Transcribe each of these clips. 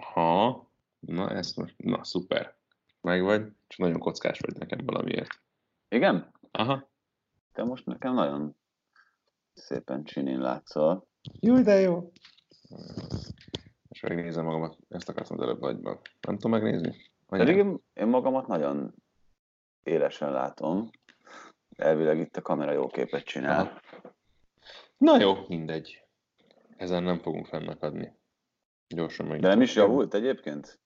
Ha, na ez most, na szuper. Meg vagy, csak nagyon kockás vagy nekem valamiért. Igen? Aha. Te most nekem nagyon szépen csinén látszol. Jó, de jó. És megnézem magamat, ezt akartam az előbb agyban. Nem tudom megnézni? Pedig én, én magamat nagyon élesen látom. Elvileg itt a kamera jó képet csinál. Aha. Na jó, mindegy. Ezen nem fogunk fennakadni. Gyorsan meg. De nem is javult egyébként?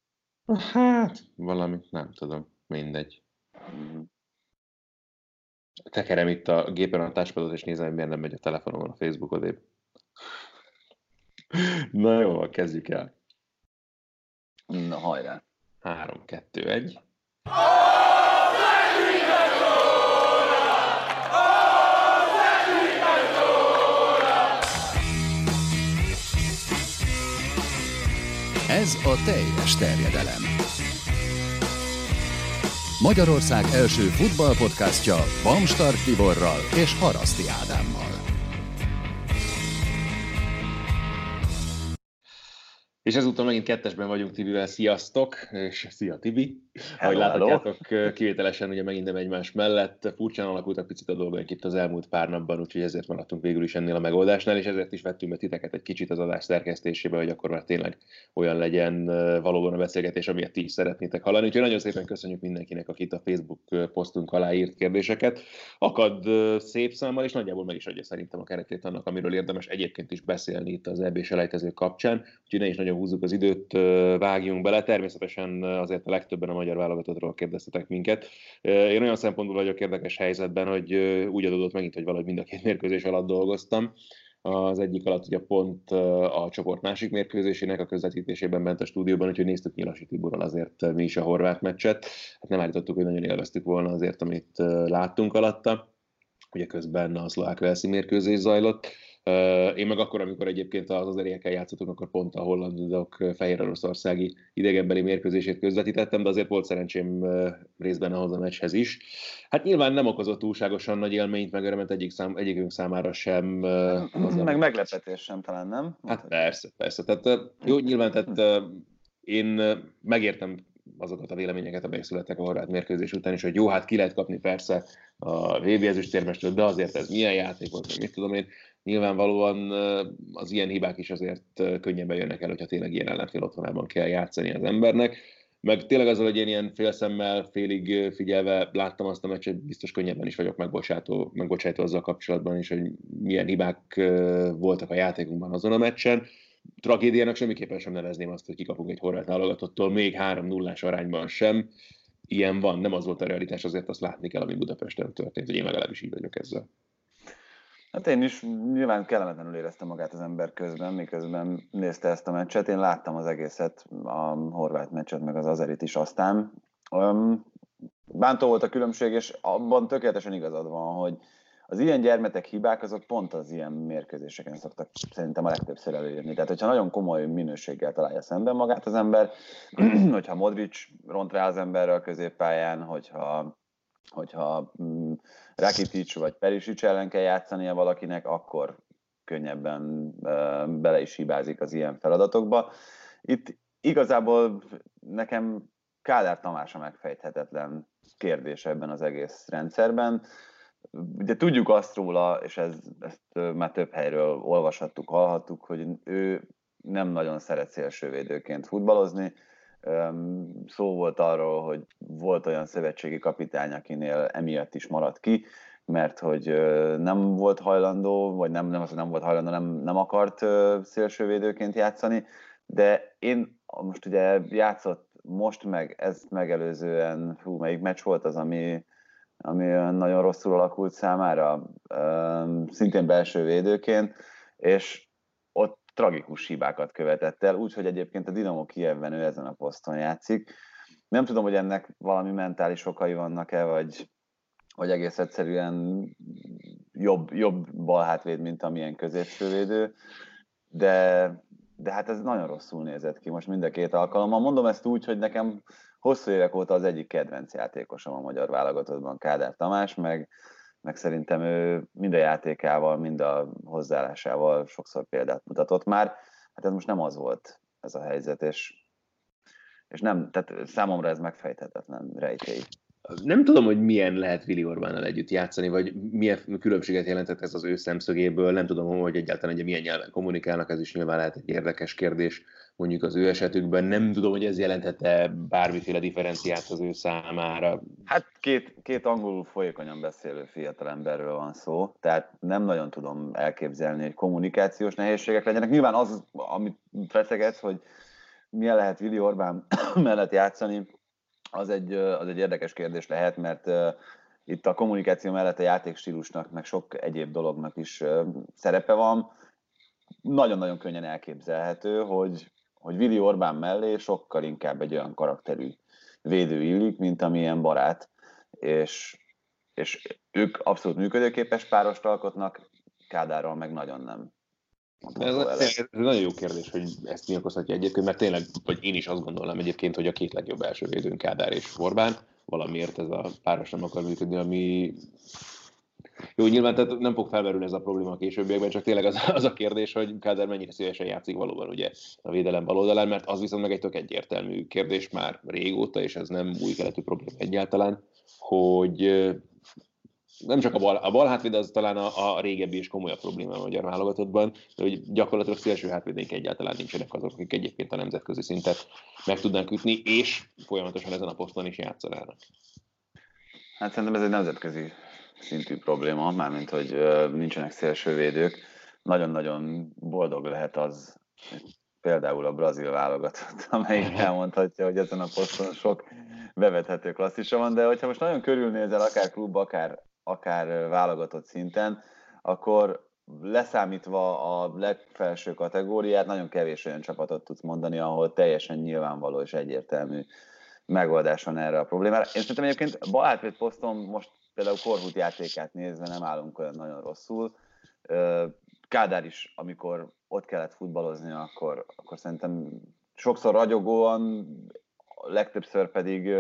Hát, valami, nem tudom, mindegy. Mm. Tekerem itt a gépen a touchpadot, és nézem, hogy miért nem megy a telefonomon a Facebook odébb. Na jó, kezdjük el. Na hajrá. 3, 2, 1. Ez a teljes terjedelem. Magyarország első futballpodcastja Bamstark Tiborral és Haraszti Ádámmal. És ezúttal megint kettesben vagyunk Tibivel, sziasztok, és szia Tibi. Ahogy láthatjátok, kivételesen ugye megint nem egymás mellett. Furcsán alakultak picit a dolgok itt az elmúlt pár napban, úgyhogy ezért maradtunk végül is ennél a megoldásnál, és ezért is vettünk be titeket egy kicsit az adás szerkesztésébe, hogy akkor már tényleg olyan legyen valóban a beszélgetés, amilyet ti is szeretnétek hallani. Úgyhogy nagyon szépen köszönjük mindenkinek, akit a Facebook posztunk alá írt kérdéseket. Akad szép számmal, és nagyjából meg is adja szerintem a keretét annak, amiről érdemes egyébként is beszélni itt az EB selejtező kapcsán. Úgyhogy ne is nagyon húzzuk az időt, vágjunk bele. Természetesen azért a legtöbben a magyar válogatottról kérdeztetek minket. Én olyan szempontból vagyok érdekes helyzetben, hogy úgy adódott megint, hogy valahogy mind a két mérkőzés alatt dolgoztam. Az egyik alatt ugye pont a csoport másik mérkőzésének a közvetítésében bent a stúdióban, úgyhogy néztük Nyilasi Tiborral azért mi is a horvát meccset. Hát nem állítottuk, hogy nagyon élveztük volna azért, amit láttunk alatta. Ugye közben a szlovák mérkőzés zajlott én meg akkor, amikor egyébként az azeriekkel játszottunk, akkor pont a hollandok fehér oroszországi idegenbeli mérkőzését közvetítettem, de azért volt szerencsém részben ahhoz a meccshez is. Hát nyilván nem okozott túlságosan nagy élményt, meg örömet egyik szám, egyikünk számára sem. Az meg meglepetés sem talán, nem? Hát persze, persze. Tehát jó, nyilván tehát én megértem azokat a véleményeket, amelyek születtek a horvát mérkőzés után is, hogy jó, hát ki lehet kapni persze a VB ezüstérmestől, de azért ez milyen játék volt, mit tudom én nyilvánvalóan az ilyen hibák is azért könnyebben jönnek el, hogyha tényleg ilyen ellenfél otthonában kell játszani az embernek. Meg tényleg azzal, hogy én ilyen félszemmel, félig figyelve láttam azt a meccset, biztos könnyebben is vagyok megbocsátó, megbocsátó azzal kapcsolatban is, hogy milyen hibák voltak a játékunkban azon a meccsen. Tragédiának semmiképpen sem nevezném azt, hogy kikapunk egy horvát válogatottól, még 3 0 arányban sem. Ilyen van, nem az volt a realitás, azért azt látni kell, ami Budapesten történt, hogy én legalábbis így vagyok ezzel. Hát én is nyilván kellemetlenül éreztem magát az ember közben, miközben nézte ezt a meccset. Én láttam az egészet, a horvát meccset, meg az azerit is aztán. Bántó volt a különbség, és abban tökéletesen igazad van, hogy az ilyen gyermetek hibák azok pont az ilyen mérkőzéseken szoktak szerintem a legtöbbször előjönni. Tehát, hogyha nagyon komoly minőséggel találja szemben magát az ember, hogyha Modric ront rá az emberre a középpályán, hogyha hogyha mm, Rakitic vagy Perisic ellen kell játszania valakinek, akkor könnyebben bele is hibázik az ilyen feladatokba. Itt igazából nekem Kádár Tamás a megfejthetetlen kérdés ebben az egész rendszerben. Ugye tudjuk azt róla, és ez, ezt már több helyről olvashattuk, hallhattuk, hogy ő nem nagyon szeret szélsővédőként futballozni, Szó volt arról, hogy volt olyan szövetségi kapitány, akinél emiatt is maradt ki, mert hogy nem volt hajlandó, vagy nem, nem az, hogy nem volt hajlandó, nem, nem akart szélsővédőként játszani, de én most ugye játszott most meg, ezt megelőzően, hú, melyik meccs volt az, ami, ami nagyon rosszul alakult számára, szintén belső védőként, és ott tragikus hibákat követett el, úgyhogy egyébként a Dinamo Kievben ő ezen a poszton játszik. Nem tudom, hogy ennek valami mentális okai vannak-e, vagy, vagy egész egyszerűen jobb, jobb balhátvéd, mint amilyen középsővédő, de, de hát ez nagyon rosszul nézett ki most mind a két alkalommal. Mondom ezt úgy, hogy nekem hosszú évek óta az egyik kedvenc játékosom a magyar válogatottban Kádár Tamás, meg, meg szerintem ő mind a játékával, mind a hozzáállásával sokszor példát mutatott már. Hát ez most nem az volt ez a helyzet, és és nem, tehát számomra ez megfejthetetlen rejtély. Nem tudom, hogy milyen lehet Vili Orbánnal együtt játszani, vagy milyen különbséget jelentett ez az ő szemszögéből. Nem tudom, hogy egyáltalán egy milyen nyelven kommunikálnak, ez is nyilván lehet egy érdekes kérdés mondjuk az ő esetükben. Nem tudom, hogy ez jelentette bármiféle differenciát az ő számára. Hát két, két angolul folyékonyan beszélő fiatalemberről van szó, tehát nem nagyon tudom elképzelni, hogy kommunikációs nehézségek legyenek. Nyilván az, amit feszegetsz, hogy milyen lehet Vili Orbán mellett játszani, az egy, az egy érdekes kérdés lehet, mert itt a kommunikáció mellett a játékstílusnak, meg sok egyéb dolognak is szerepe van. Nagyon-nagyon könnyen elképzelhető, hogy, hogy Vili Orbán mellé sokkal inkább egy olyan karakterű védő illik, mint amilyen barát, és, és ők abszolút működőképes párost alkotnak, Kádárral meg nagyon nem. Ez, ez, ez nagyon jó kérdés, hogy ezt mi okozhatja egyébként, mert tényleg, vagy én is azt gondolom egyébként, hogy a két legjobb első védőnk Kádár és Orbán, valamiért ez a páros nem akar működni, ami jó, nyilván tehát nem fog felmerülni ez a probléma a későbbiekben, csak tényleg az, az a kérdés, hogy Kádár mennyire szívesen játszik valóban ugye a védelem baloldalán, mert az viszont meg egy tök egyértelmű kérdés már régóta, és ez nem új keletű probléma egyáltalán, hogy nem csak a bal, a bal hátvéd az talán a, a régebbi és komolyabb probléma a magyar válogatottban, de hogy gyakorlatilag szélső hátvédénk egyáltalán nincsenek azok, akik egyébként a nemzetközi szintet meg tudnánk ütni, és folyamatosan ezen a poszton is játszanának. Hát szerintem ez egy nemzetközi szintű probléma, mármint hogy nincsenek szélsővédők. Nagyon-nagyon boldog lehet az, például a brazil válogatott, amelyik elmondhatja, hogy ezen a poszton sok bevethető klasszisa van, de hogyha most nagyon körülnézel akár klub, akár akár válogatott szinten, akkor leszámítva a legfelső kategóriát, nagyon kevés olyan csapatot tudsz mondani, ahol teljesen nyilvánvaló és egyértelmű megoldás van erre a problémára. Én szerintem egyébként Balátvéd poszton most például Korhut játékát nézve nem állunk olyan nagyon rosszul. Kádár is, amikor ott kellett futballozni, akkor, akkor szerintem sokszor ragyogóan, legtöbbször pedig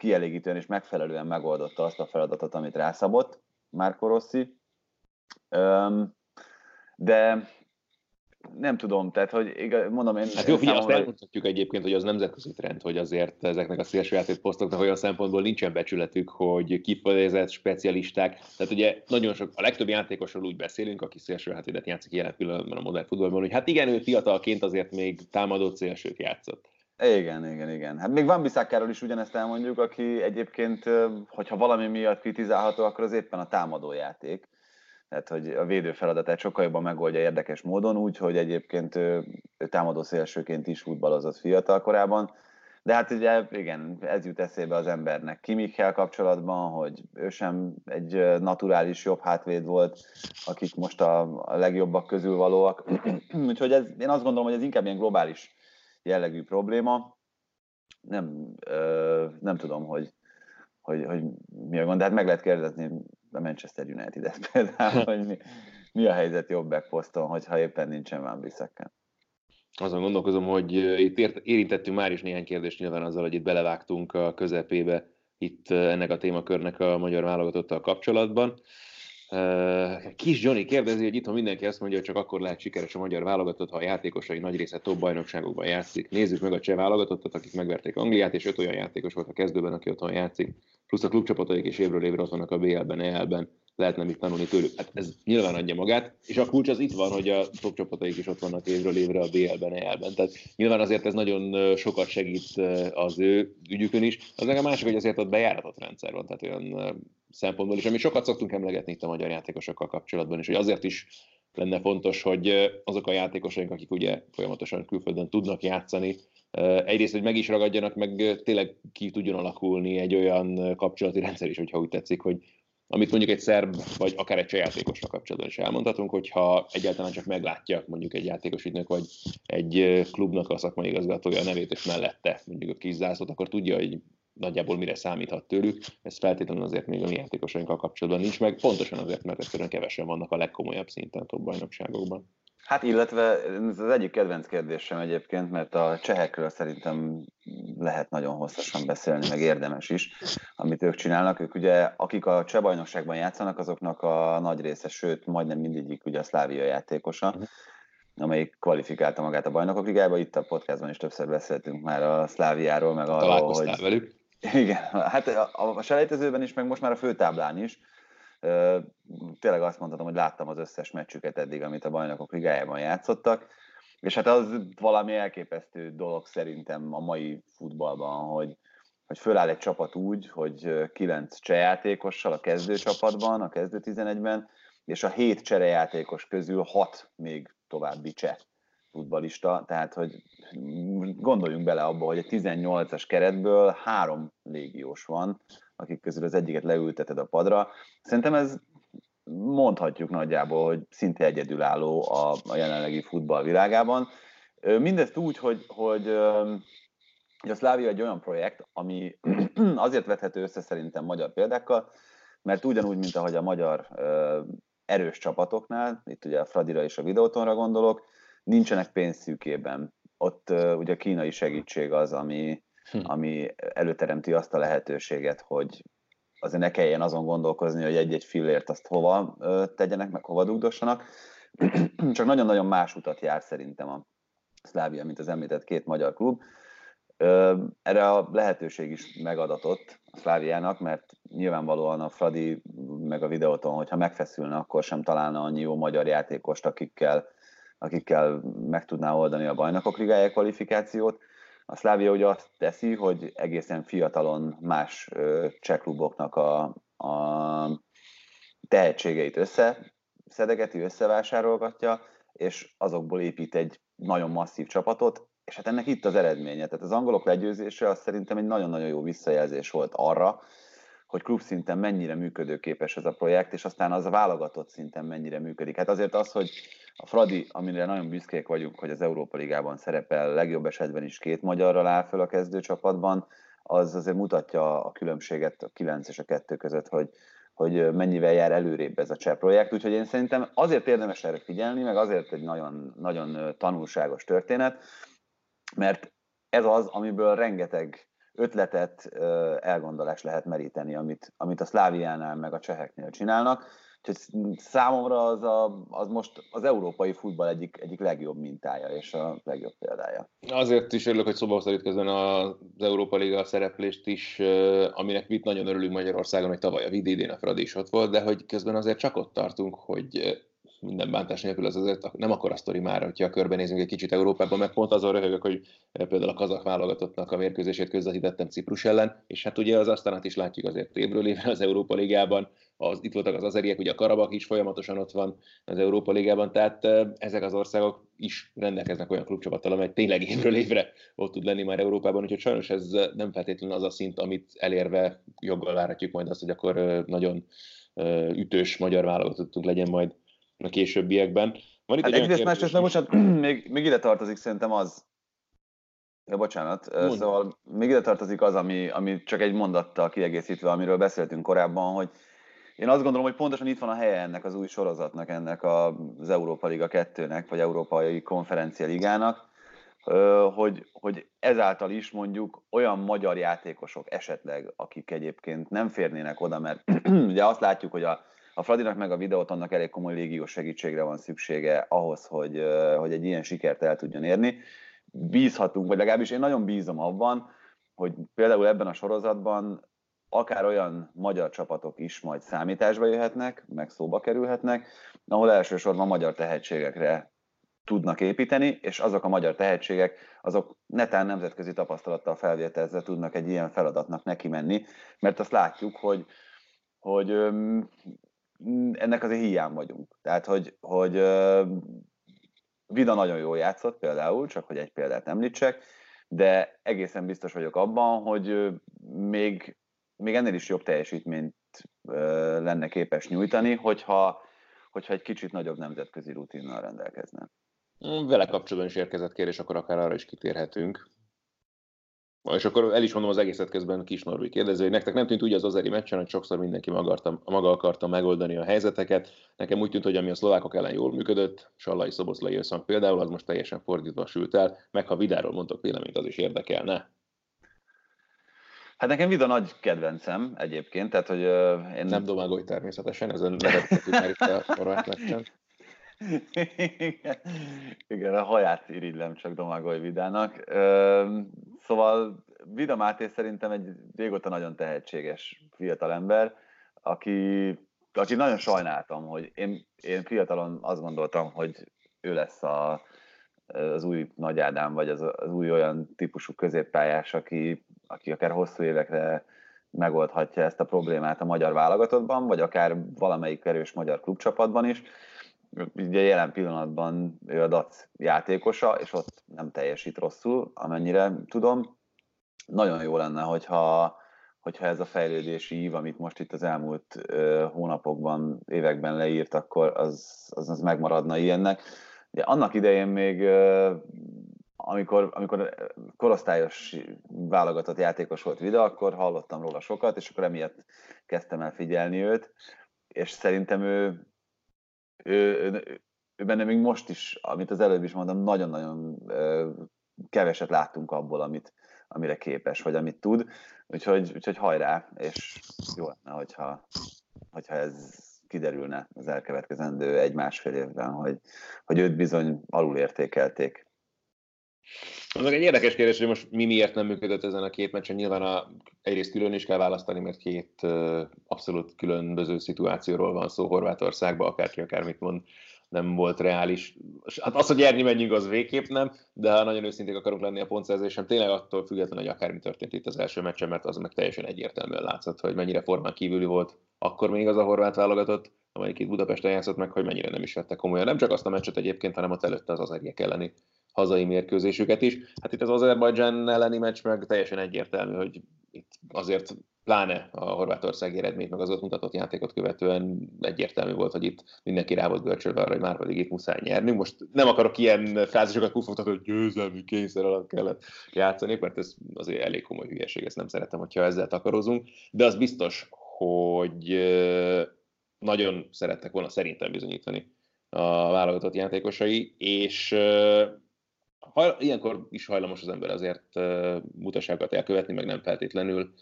kielégítően és megfelelően megoldotta azt a feladatot, amit rászabott Márko Rossi. De nem tudom, tehát, hogy igaz, mondom én... Hát jó, figyelj, azt elmondhatjuk egyébként, hogy az nemzetközi trend, hogy azért ezeknek a szélső posztoknak olyan szempontból nincsen becsületük, hogy kifejezett specialisták. Tehát ugye nagyon sok, a legtöbb játékosról úgy beszélünk, aki szélső hátvédet játszik jelen pillanatban a modern futballban, hogy hát igen, ő fiatalként azért még támadott szélsőt játszott. Igen, igen, igen. Hát még Van Bissákáról is ugyanezt elmondjuk, aki egyébként, hogyha valami miatt kritizálható, akkor az éppen a támadójáték. Tehát, hogy a védő feladatát sokkal jobban megoldja érdekes módon, úgy, hogy egyébként ő, ő támadó szélsőként is futballozott fiatal korában. De hát ugye igen, ez jut eszébe az embernek Kimikkel kapcsolatban, hogy ő sem egy naturális jobb hátvéd volt, akik most a, a legjobbak közül valóak. Úgyhogy ez, én azt gondolom, hogy ez inkább ilyen globális jellegű probléma. Nem, ö, nem tudom, hogy, hogy, hogy mi a gond, de hát meg lehet kérdezni a Manchester United-et például, hogy mi, mi a helyzet jobbek poszton, hogyha éppen nincsen Van Bissaka. Azon gondolkozom, hogy itt érintettünk már is néhány kérdést nyilván azzal, hogy itt belevágtunk a közepébe itt ennek a témakörnek a magyar válogatottal kapcsolatban. Kis Johnny kérdezi, hogy itthon mindenki azt mondja, hogy csak akkor lehet sikeres a magyar válogatott, ha a játékosai nagy része top bajnokságokban játszik. Nézzük meg a cseh válogatottat, akik megverték Angliát, és öt olyan játékos volt a kezdőben, aki otthon játszik. Plusz a klubcsapataik is évről évre ott vannak a BL-ben, EL-ben lehetne mit tanulni tőlük. Hát ez nyilván adja magát, és a kulcs az itt van, hogy a top csapataik is ott vannak évről évre a BL-ben, EL-ben. Tehát nyilván azért ez nagyon sokat segít az ő ügyükön is. Az meg a másik, hogy azért ott bejáratott rendszer van, tehát olyan szempontból is, amit sokat szoktunk emlegetni itt a magyar játékosokkal kapcsolatban, és hogy azért is lenne fontos, hogy azok a játékosaink, akik ugye folyamatosan külföldön tudnak játszani, egyrészt, hogy meg is ragadjanak, meg tényleg ki tudjon alakulni egy olyan kapcsolati rendszer is, hogyha úgy tetszik, hogy amit mondjuk egy szerb, vagy akár egy játékosra kapcsolatban is elmondhatunk, hogyha egyáltalán csak meglátja mondjuk egy játékos ügynök, vagy egy klubnak a szakmai igazgatója a nevét, és mellette mondjuk a kis zászlót, akkor tudja, hogy nagyjából mire számíthat tőlük. Ez feltétlenül azért még a mi játékosainkkal kapcsolatban nincs meg, pontosan azért, mert egyszerűen kevesen vannak a legkomolyabb szinten top bajnokságokban. Hát illetve ez az egyik kedvenc kérdésem egyébként, mert a csehekről szerintem lehet nagyon hosszasan beszélni, meg érdemes is, amit ők csinálnak. Ők ugye, akik a cseh bajnokságban játszanak, azoknak a nagy része, sőt, majdnem mindegyik ugye a szlávia játékosa. Uh-huh. amelyik kvalifikálta magát a bajnokok ligájába. Itt a podcastban is többször beszéltünk már a Szláviáról, meg arról, hogy... velük? Igen, hát a, a selejtezőben is, meg most már a főtáblán is. Tényleg azt mondhatom, hogy láttam az összes meccsüket eddig, amit a bajnokok ligájában játszottak, és hát az valami elképesztő dolog szerintem a mai futballban, hogy, hogy föláll egy csapat úgy, hogy kilenc csejátékossal a kezdőcsapatban, a kezdő 11-ben, és a hét cserejátékos közül hat még további cseh futbalista, tehát hogy gondoljunk bele abba, hogy a 18-as keretből három légiós van, akik közül az egyiket leülteted a padra. Szerintem ez mondhatjuk nagyjából, hogy szinte egyedülálló a, a jelenlegi futball világában. Mindezt úgy, hogy, hogy, hogy a Szlávia egy olyan projekt, ami azért vethető össze szerintem magyar példákkal, mert ugyanúgy, mint ahogy a magyar erős csapatoknál, itt ugye a Fradira és a Videótonra gondolok, nincsenek pénzszűkében. Ott uh, ugye a kínai segítség az, ami, hm. ami előteremti azt a lehetőséget, hogy azért ne kelljen azon gondolkozni, hogy egy-egy fillért azt hova uh, tegyenek, meg hova dugdossanak. Csak nagyon-nagyon más utat jár szerintem a Szlávia, mint az említett két magyar klub. Erre a lehetőség is megadatott a Szláviának, mert nyilvánvalóan a Fradi meg a videóton, hogyha megfeszülne, akkor sem találna annyi jó magyar játékost, akikkel, akikkel meg tudná oldani a bajnokok ligája kvalifikációt. A Szlávia ugye azt teszi, hogy egészen fiatalon más csekluboknak a, a tehetségeit összeszedegeti, összevásárolgatja, és azokból épít egy nagyon masszív csapatot, és hát ennek itt az eredménye. Tehát az angolok legyőzése az szerintem egy nagyon-nagyon jó visszajelzés volt arra, hogy klub szinten mennyire működőképes ez a projekt, és aztán az a válogatott szinten mennyire működik. Hát azért az, hogy a Fradi, amire nagyon büszkék vagyunk, hogy az Európa Ligában szerepel, legjobb esetben is két magyarral áll föl a kezdőcsapatban, az azért mutatja a különbséget a 9 és a 2 között, hogy, hogy mennyivel jár előrébb ez a cseh projekt. Úgyhogy én szerintem azért érdemes erre figyelni, meg azért egy nagyon, nagyon tanulságos történet, mert ez az, amiből rengeteg ötletet, elgondolást lehet meríteni, amit, amit a Szláviánál meg a cseheknél csinálnak. Úgyhogy számomra az, a, az most az európai futball egyik, egyik legjobb mintája és a legjobb példája. Azért is örülök, hogy szóba hoztad közben az Európa Liga szereplést is, aminek mit nagyon örülünk Magyarországon, hogy tavaly a Vididén a Fradi is ott volt, de hogy közben azért csak ott tartunk, hogy minden bántás nélkül az azért nem akkor a sztori már, hogyha körbenézünk egy kicsit Európában, mert pont azon röhögök, hogy például a kazak válogatottnak a mérkőzését közvetítettem Ciprus ellen, és hát ugye az asztalát is látjuk azért évről évre az Európa Ligában, az, itt voltak az azeriek, ugye a Karabak is folyamatosan ott van az Európa Ligában, tehát ezek az országok is rendelkeznek olyan klubcsapattal, amely tényleg évről évre ott tud lenni már Európában, úgyhogy sajnos ez nem feltétlenül az a szint, amit elérve joggal várhatjuk majd azt, hogy akkor nagyon ütős magyar válogatottunk legyen majd a későbbiekben. Van itt hát egy egyrészt másrészt, meg bocsánat, még, még ide tartozik szerintem az, Ja, bocsánat. Mondj. Szóval még ide tartozik az, ami, ami csak egy mondattal kiegészítve, amiről beszéltünk korábban, hogy én azt gondolom, hogy pontosan itt van a helye ennek az új sorozatnak, ennek az Európa Liga 2-nek, vagy Európai Konferencia Ligának, hogy, hogy ezáltal is mondjuk olyan magyar játékosok esetleg, akik egyébként nem férnének oda, mert ugye azt látjuk, hogy a a Fradinak meg a videót annak elég komoly légiós segítségre van szüksége ahhoz, hogy, hogy egy ilyen sikert el tudjon érni. Bízhatunk, vagy legalábbis én nagyon bízom abban, hogy például ebben a sorozatban akár olyan magyar csapatok is majd számításba jöhetnek, meg szóba kerülhetnek, ahol elsősorban magyar tehetségekre tudnak építeni, és azok a magyar tehetségek, azok netán nemzetközi tapasztalattal felvételezve tudnak egy ilyen feladatnak neki menni, mert azt látjuk, hogy, hogy ennek azért hiány vagyunk. Tehát, hogy, hogy Vida nagyon jól játszott például, csak hogy egy példát említsek, de egészen biztos vagyok abban, hogy még, még ennél is jobb teljesítményt lenne képes nyújtani, hogyha, hogyha egy kicsit nagyobb nemzetközi rutinnal rendelkezne. Vele kapcsolatban is érkezett kérés, akkor akár arra is kitérhetünk. És akkor el is mondom az egészet közben Kis Norvi kérdező, hogy nektek nem tűnt úgy az azeri meccsen, hogy sokszor mindenki maga akarta, maga akarta megoldani a helyzeteket. Nekem úgy tűnt, hogy ami a szlovákok ellen jól működött, Sallai Szoboszlai összhang például, az most teljesen fordítva sült el, meg ha Vidáról mondtok véleményt, az is érdekelne. Hát nekem Vida nagy kedvencem egyébként, tehát hogy uh, én... Nem Domágoly természetesen, ezen levettük már itt a horvát meccsen. igen, igen, a haját irigylem csak Domagoly Vidának. Szóval Vida Máté szerintem egy régóta nagyon tehetséges fiatalember, aki, aki nagyon sajnáltam, hogy én, én fiatalon azt gondoltam, hogy ő lesz a, az új Nagy Ádám, vagy az, az új olyan típusú középpályás, aki, aki akár hosszú évekre megoldhatja ezt a problémát a magyar válogatottban, vagy akár valamelyik erős magyar klubcsapatban is. Ugye jelen pillanatban ő a DAC játékosa, és ott nem teljesít rosszul, amennyire tudom. Nagyon jó lenne, hogyha, hogyha ez a fejlődési ív, amit most itt az elmúlt hónapokban, években leírt, akkor az, az, az megmaradna ilyennek. Ugye annak idején még amikor, amikor korosztályos válogatott játékos volt Vida, akkor hallottam róla sokat, és akkor emiatt kezdtem el figyelni őt, és szerintem ő, ő, ő, benne még most is, amit az előbb is mondtam, nagyon-nagyon keveset láttunk abból, amit, amire képes, vagy amit tud, úgyhogy, úgyhogy hajrá, és jó lenne, hogyha, hogyha ez kiderülne az elkövetkezendő egy-másfél évben, hogy, hogy őt bizony alulértékelték. Az egy érdekes kérdés, hogy most mi miért nem működött ezen a két meccsen. Nyilván a, egyrészt külön is kell választani, mert két uh, abszolút különböző szituációról van szó Horvátországban, akárki akármit mond, nem volt reális. Hát az, hogy nyerni menjünk, az végképp nem, de ha nagyon őszinték akarunk lenni a pontszerzésen, tényleg attól függetlenül, hogy akármi történt itt az első meccsen, mert az meg teljesen egyértelműen látszott, hogy mennyire formán kívüli volt akkor még az a horvát válogatott, amelyik itt Budapesten játszott meg, hogy mennyire nem is vette komolyan. Nem csak azt a meccset egyébként, hanem ott előtte az azeriek elleni hazai mérkőzésüket is. Hát itt az Azerbajdzsán elleni meccs meg teljesen egyértelmű, hogy itt azért pláne a horvátországi eredményt, meg az ott mutatott játékot követően egyértelmű volt, hogy itt mindenki rá volt görcsölve arra, hogy már pedig itt muszáj nyerni. Most nem akarok ilyen frázisokat pufogtatni, hogy győzelmi kényszer alatt kellett játszani, mert ez azért elég komoly hülyeség, ezt nem szeretem, hogyha ezzel takarozunk, de az biztos, hogy nagyon szerettek volna szerintem bizonyítani a válogatott játékosai, és ha, ilyenkor is hajlamos az ember azért mutaságokat elkövetni, meg nem feltétlenül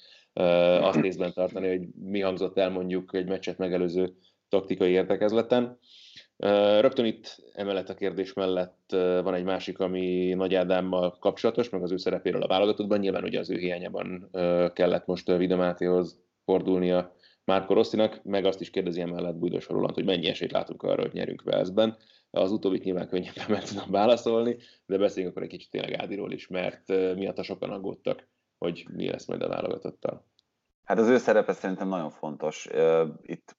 azt részben tartani, hogy mi hangzott el mondjuk egy meccset megelőző taktikai értekezleten. Rögtön itt emellett a kérdés mellett van egy másik, ami Nagy Ádámmal kapcsolatos, meg az ő szerepéről a válogatottban. Nyilván ugye az ő hiányában kellett most Videmátéhoz fordulnia Márko Rosszinak, meg azt is kérdezi emellett Bújdos Roland, hogy mennyi esélyt látunk arra, hogy nyerünk Velszben. Az utóbbit nyilván könnyebben meg tudom válaszolni, de beszéljünk akkor egy kicsit tényleg Ádiról is, mert miatt sokan aggódtak, hogy mi lesz majd a válogatottal. Hát az ő szerepe szerintem nagyon fontos. Itt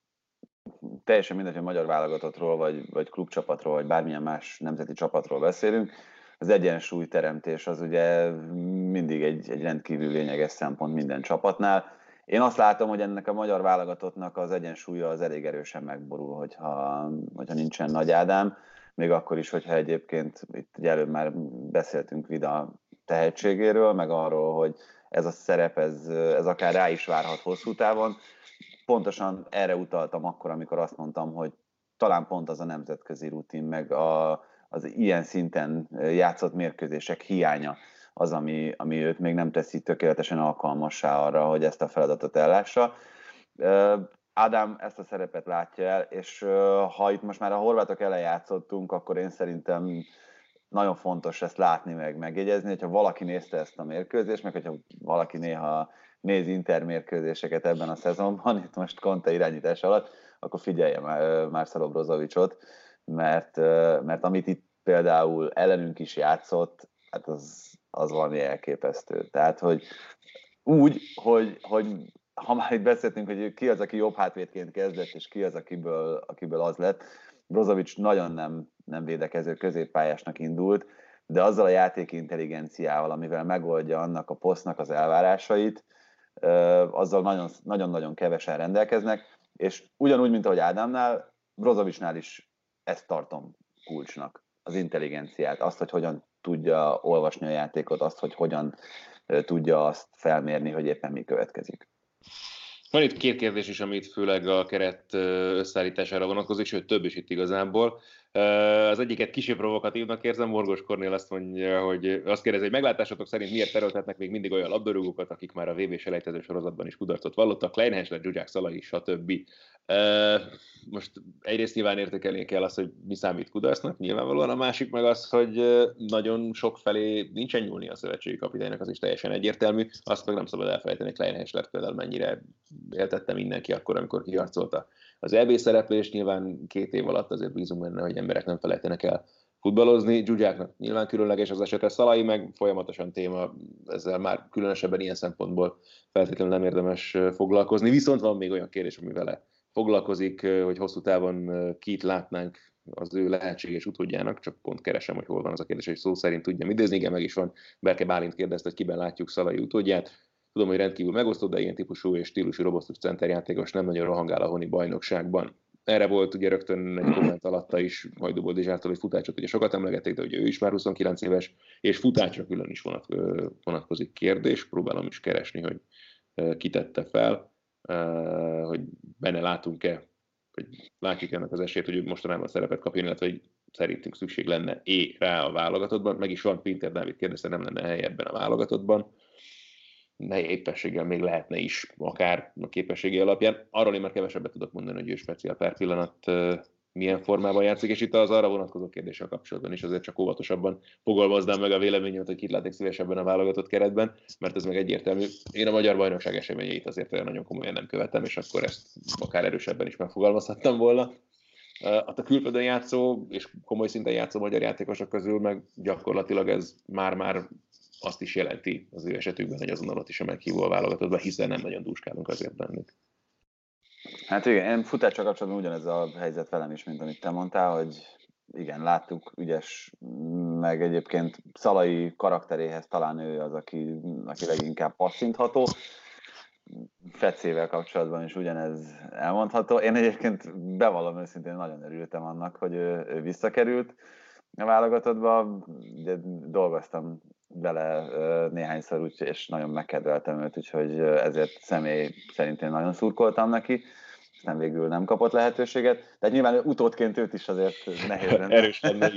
teljesen mindegy, hogy magyar válogatottról, vagy, vagy klubcsapatról, vagy bármilyen más nemzeti csapatról beszélünk, az egyensúly teremtés az ugye mindig egy, egy rendkívül lényeges szempont minden csapatnál én azt látom, hogy ennek a magyar válogatottnak az egyensúlya az elég erősen megborul, hogyha, hogyha nincsen Nagy Ádám, még akkor is, hogyha egyébként itt ugye előbb már beszéltünk Vida tehetségéről, meg arról, hogy ez a szerep, ez, ez akár rá is várhat hosszú távon. Pontosan erre utaltam akkor, amikor azt mondtam, hogy talán pont az a nemzetközi rutin, meg a, az ilyen szinten játszott mérkőzések hiánya az, ami, ami őt még nem teszi tökéletesen alkalmassá arra, hogy ezt a feladatot ellássa. Ádám ezt a szerepet látja el, és ha itt most már a horvátok ellen játszottunk, akkor én szerintem nagyon fontos ezt látni, meg megjegyezni, hogyha valaki nézte ezt a mérkőzést, meg hogyha valaki néha néz intermérkőzéseket ebben a szezonban, itt most Conte irányítás alatt, akkor figyelje már Brozovicsot, mert, mert amit itt például ellenünk is játszott, hát az, az valami elképesztő. Tehát, hogy úgy, hogy, hogy ha már itt beszéltünk, hogy ki az, aki jobb hátvédként kezdett, és ki az, akiből, akiből az lett, Brozovic nagyon nem, nem védekező középpályásnak indult, de azzal a játéki intelligenciával, amivel megoldja annak a posztnak az elvárásait, azzal nagyon-nagyon kevesen rendelkeznek, és ugyanúgy, mint ahogy Ádámnál, Brozovicsnál is ezt tartom kulcsnak, az intelligenciát, azt, hogy hogyan tudja olvasni a játékot, azt, hogy hogyan tudja azt felmérni, hogy éppen mi következik. Van itt két kérdés is, amit főleg a keret összeállítására vonatkozik, sőt több is itt igazából. Az egyiket kicsi provokatívnak érzem, Morgos Kornél azt mondja, hogy azt kérdezi, hogy meglátásatok szerint miért terültetnek még mindig olyan labdarúgókat, akik már a VB selejtező sorozatban is kudarcot vallottak, Kleinhensler, Zsuzsák, Szalai, stb. Most egyrészt nyilván értékelni kell azt, hogy mi számít kudarcnak, nyilvánvalóan a másik meg az, hogy nagyon sok felé nincsen nyúlni a szövetségi kapitánynak, az is teljesen egyértelmű. Azt meg nem szabad elfelejteni, Kleinhensler például mennyire éltette mindenki akkor, amikor kiharcolta az EB szereplés, nyilván két év alatt azért bízunk benne, hogy emberek nem felejtenek el futballozni. Gyugyáknak nyilván különleges az esete, Szalai meg folyamatosan téma, ezzel már különösebben ilyen szempontból feltétlenül nem érdemes foglalkozni. Viszont van még olyan kérdés, ami vele foglalkozik, hogy hosszú távon kit látnánk az ő lehetséges utódjának, csak pont keresem, hogy hol van az a kérdés, hogy szó szerint tudja idézni. Igen, meg is van. Berke Bálint kérdezte, hogy kiben látjuk Szalai utódját. Tudom, hogy rendkívül megosztott, de ilyen típusú és stílusú robosztus centerjátékos nem nagyon rohangál a honi bajnokságban. Erre volt ugye rögtön egy komment alatta is majd Boldizsártól, hogy futácsot ugye sokat emlegették, de ugye ő is már 29 éves, és futácsra külön is vonat, vonatkozik kérdés, próbálom is keresni, hogy kitette fel, hogy benne látunk-e, hogy látjuk ennek az esélyt, hogy ő mostanában szerepet kapjon, illetve hogy szerintünk szükség lenne é rá a válogatottban, meg is van, Pinter Dávid kérdezte, nem lenne hely ebben a válogatottban ne éppenséggel még lehetne is, akár a képességi alapján. Arról én már kevesebbet tudok mondani, hogy ő speciál per pillanat milyen formában játszik, és itt az arra vonatkozó kérdéssel kapcsolatban is azért csak óvatosabban fogalmaznám meg a véleményemet, hogy kit látok szívesebben a válogatott keretben, mert ez meg egyértelmű. Én a Magyar Bajnokság eseményeit azért olyan nagyon komolyan nem követem, és akkor ezt akár erősebben is megfogalmazhattam volna. A külföldön játszó és komoly szinten játszó magyar játékosok közül meg gyakorlatilag ez már-már azt is jelenti az ő esetükben, hogy azonnal ott is a meghívó a válogatottban, hiszen nem nagyon dúskálunk azért bennük. Hát igen, én futással kapcsolatban ugyanez a helyzet velem is, mint amit te mondtál, hogy igen, láttuk, ügyes, meg egyébként Szalai karakteréhez talán ő az, aki, aki leginkább passzintható. Fecével kapcsolatban is ugyanez elmondható. Én egyébként bevallom őszintén, nagyon örültem annak, hogy ő, ő visszakerült a válogatottba. Ugye dolgoztam vele néhányszor, úgy, és nagyon megkedveltem őt, úgyhogy ezért személy szerint én nagyon szurkoltam neki, nem végül nem kapott lehetőséget. Tehát nyilván utódként őt is azért nehéz lenne Erős lenne,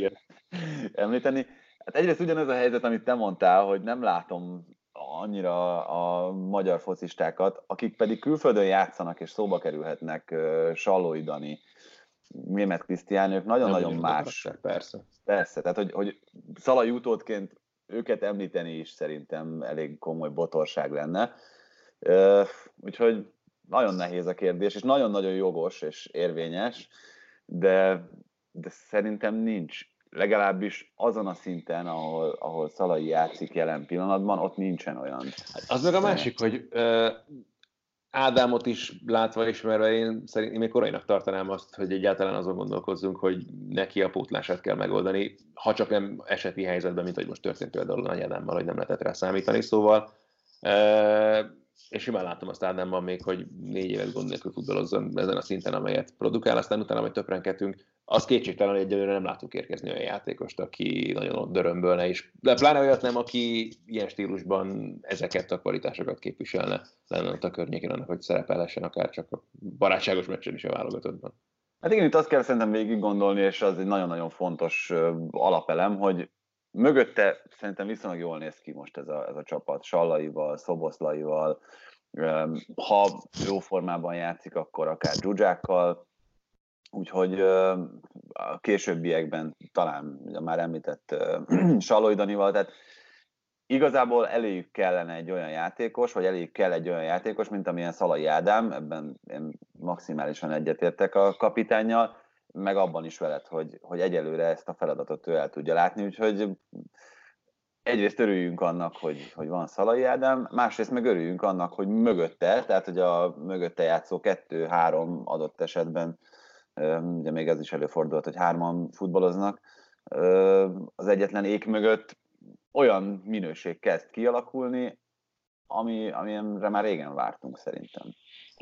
említeni. Hát egyrészt ugyanez a helyzet, amit te mondtál, hogy nem látom annyira a magyar focistákat, akik pedig külföldön játszanak és szóba kerülhetnek, Sallói Dani, Német Krisztián, ők nagyon-nagyon más. Persze. Persze, tehát hogy, hogy Szalai utódként őket említeni is szerintem elég komoly botorság lenne. Úgyhogy nagyon nehéz a kérdés, és nagyon-nagyon jogos és érvényes, de, de szerintem nincs legalábbis azon a szinten, ahol, ahol Szalai játszik jelen pillanatban, ott nincsen olyan. Hát az meg a másik, hogy Ádámot is látva, ismerve, én szerint én még korainak tartanám azt, hogy egyáltalán azon gondolkozzunk, hogy neki a pótlását kell megoldani, ha csak nem eseti helyzetben, mint hogy most történt például Nagy Ádámmal, hogy nem lehetett rá számítani. Szóval és simán láttam azt Ádámban még, hogy négy évet gond nélkül futballozzon ezen a szinten, amelyet produkál, aztán utána majd töprenkedünk. Az kétségtelen, hogy egyelőre nem látunk érkezni olyan játékost, aki nagyon ott dörömbölne is. De pláne olyat nem, aki ilyen stílusban ezeket a kvalitásokat képviselne lenne ott a környékén, annak, hogy szerepelhessen akár csak a barátságos meccsen is a válogatottban. Hát igen, itt azt kell szerintem végig gondolni, és az egy nagyon-nagyon fontos alapelem, hogy mögötte szerintem viszonylag jól néz ki most ez a, ez a csapat, Sallaival, Szoboszlaival, ha jó formában játszik, akkor akár Zsuzsákkal, úgyhogy a későbbiekben talán ugye már említett Saloidanival, tehát igazából elég kellene egy olyan játékos, vagy elég kell egy olyan játékos, mint amilyen Szalai Ádám, ebben én maximálisan egyetértek a kapitányjal, meg abban is veled, hogy, hogy egyelőre ezt a feladatot ő el tudja látni, úgyhogy egyrészt örüljünk annak, hogy, hogy van Szalai Ádám, másrészt meg örüljünk annak, hogy mögötte, tehát hogy a mögötte játszó kettő-három adott esetben, ugye még ez is előfordult, hogy hárman futballoznak, az egyetlen ék mögött olyan minőség kezd kialakulni, ami, amire már régen vártunk szerintem.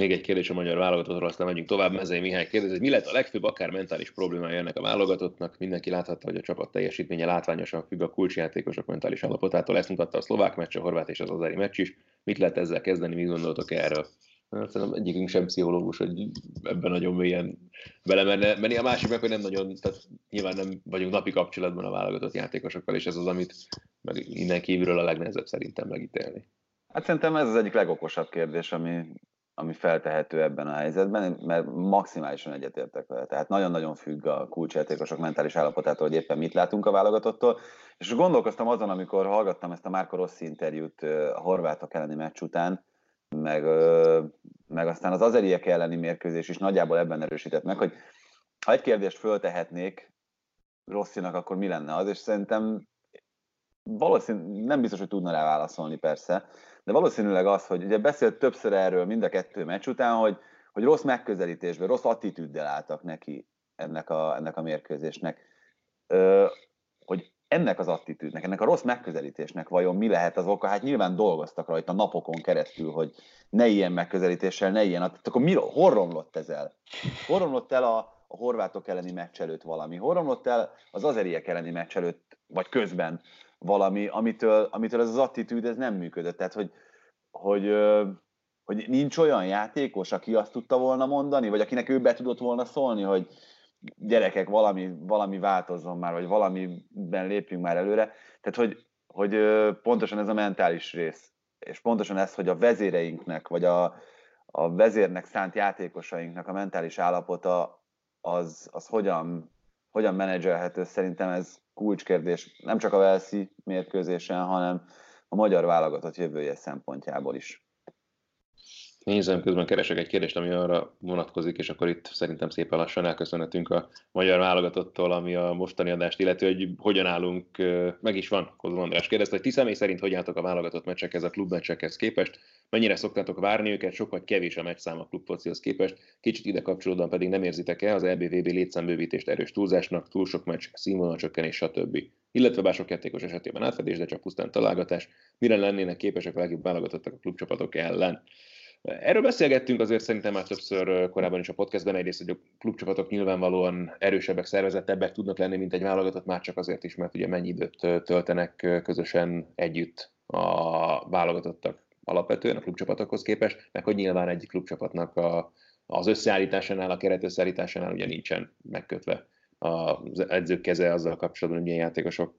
Még egy kérdés a magyar válogatottról, aztán megyünk tovább. Mezei Mihály kérdezi, mi lett a legfőbb akár mentális problémája ennek a válogatottnak? Mindenki láthatta, hogy a csapat teljesítménye látványosan függ a kulcsjátékosok mentális állapotától. Ezt mutatta a szlovák meccs, a horvát és az azeri meccs is. Mit lehet ezzel kezdeni, mit gondoltok erről? Hát szerintem egyikünk sem pszichológus, hogy ebben nagyon mélyen belemenne menni. A másik meg, hogy nem nagyon, tehát nyilván nem vagyunk napi kapcsolatban a válogatott játékosokkal, és ez az, amit meg innen kívülről a legnehezebb szerintem megítélni. Hát szerintem ez az egyik legokosabb kérdés, ami, ami feltehető ebben a helyzetben, mert maximálisan egyetértek vele. Tehát nagyon-nagyon függ a kulcsjátékosok mentális állapotától, hogy éppen mit látunk a válogatottól. És gondolkoztam azon, amikor hallgattam ezt a Márko Rossi interjút a horvátok elleni meccs után, meg, meg aztán az azeriek elleni mérkőzés is nagyjából ebben erősített meg, hogy ha egy kérdést föltehetnék Rosszinak, akkor mi lenne az, és szerintem valószínűleg nem biztos, hogy tudna rá válaszolni persze, de valószínűleg az, hogy ugye beszélt többször erről mind a kettő meccs után, hogy, hogy rossz megközelítésben, rossz attitűddel álltak neki ennek a, ennek a mérkőzésnek. Ö, hogy ennek az attitűdnek, ennek a rossz megközelítésnek vajon mi lehet az oka? Hát nyilván dolgoztak rajta napokon keresztül, hogy ne ilyen megközelítéssel, ne ilyen, hát akkor mi, hol romlott ez el? Hol romlott el a, a horvátok elleni meccs előtt valami? Hol romlott el az azeriek elleni meccs előtt, vagy közben valami, amitől, amitől ez az attitűd ez nem működött? Tehát, hogy, hogy, hogy nincs olyan játékos, aki azt tudta volna mondani, vagy akinek ő be tudott volna szólni, hogy gyerekek, valami, valami változzon már, vagy valamiben lépjünk már előre. Tehát, hogy, hogy pontosan ez a mentális rész, és pontosan ez, hogy a vezéreinknek, vagy a, a vezérnek szánt játékosainknak a mentális állapota az, az hogyan, hogyan menedzselhető, szerintem ez kulcskérdés, nem csak a Velszi mérkőzésen, hanem a magyar válogatott jövője szempontjából is. Nézem, közben keresek egy kérdést, ami arra vonatkozik, és akkor itt szerintem szépen lassan elköszönhetünk a magyar válogatottól, ami a mostani adást illeti, hogy hogyan állunk, meg is van, Kozma András kérdezte, hogy ti személy szerint hogy álltok a válogatott meccsekhez, a klubmeccsekhez képest, mennyire szoktátok várni őket, sok vagy kevés a meccszám a klubfocihoz képest, kicsit ide kapcsolódóan pedig nem érzitek-e az LBVB létszámbővítést erős túlzásnak, túl sok meccs, színvonalcsökkenés, stb. Illetve bár sok játékos esetében átfedés, de csak pusztán találgatás, mire lennének képesek a legjobb válogatottak a klubcsapatok ellen. Erről beszélgettünk azért szerintem már többször korábban is a podcastben, egyrészt, hogy a klubcsapatok nyilvánvalóan erősebbek, szervezettebbek tudnak lenni, mint egy válogatott, már csak azért is, mert ugye mennyi időt töltenek közösen együtt a válogatottak alapvetően a klubcsapatokhoz képest, meg hogy nyilván egy klubcsapatnak a, az összeállításánál, a keret összeállításánál ugye nincsen megkötve az edzők keze azzal kapcsolatban, hogy milyen játékosok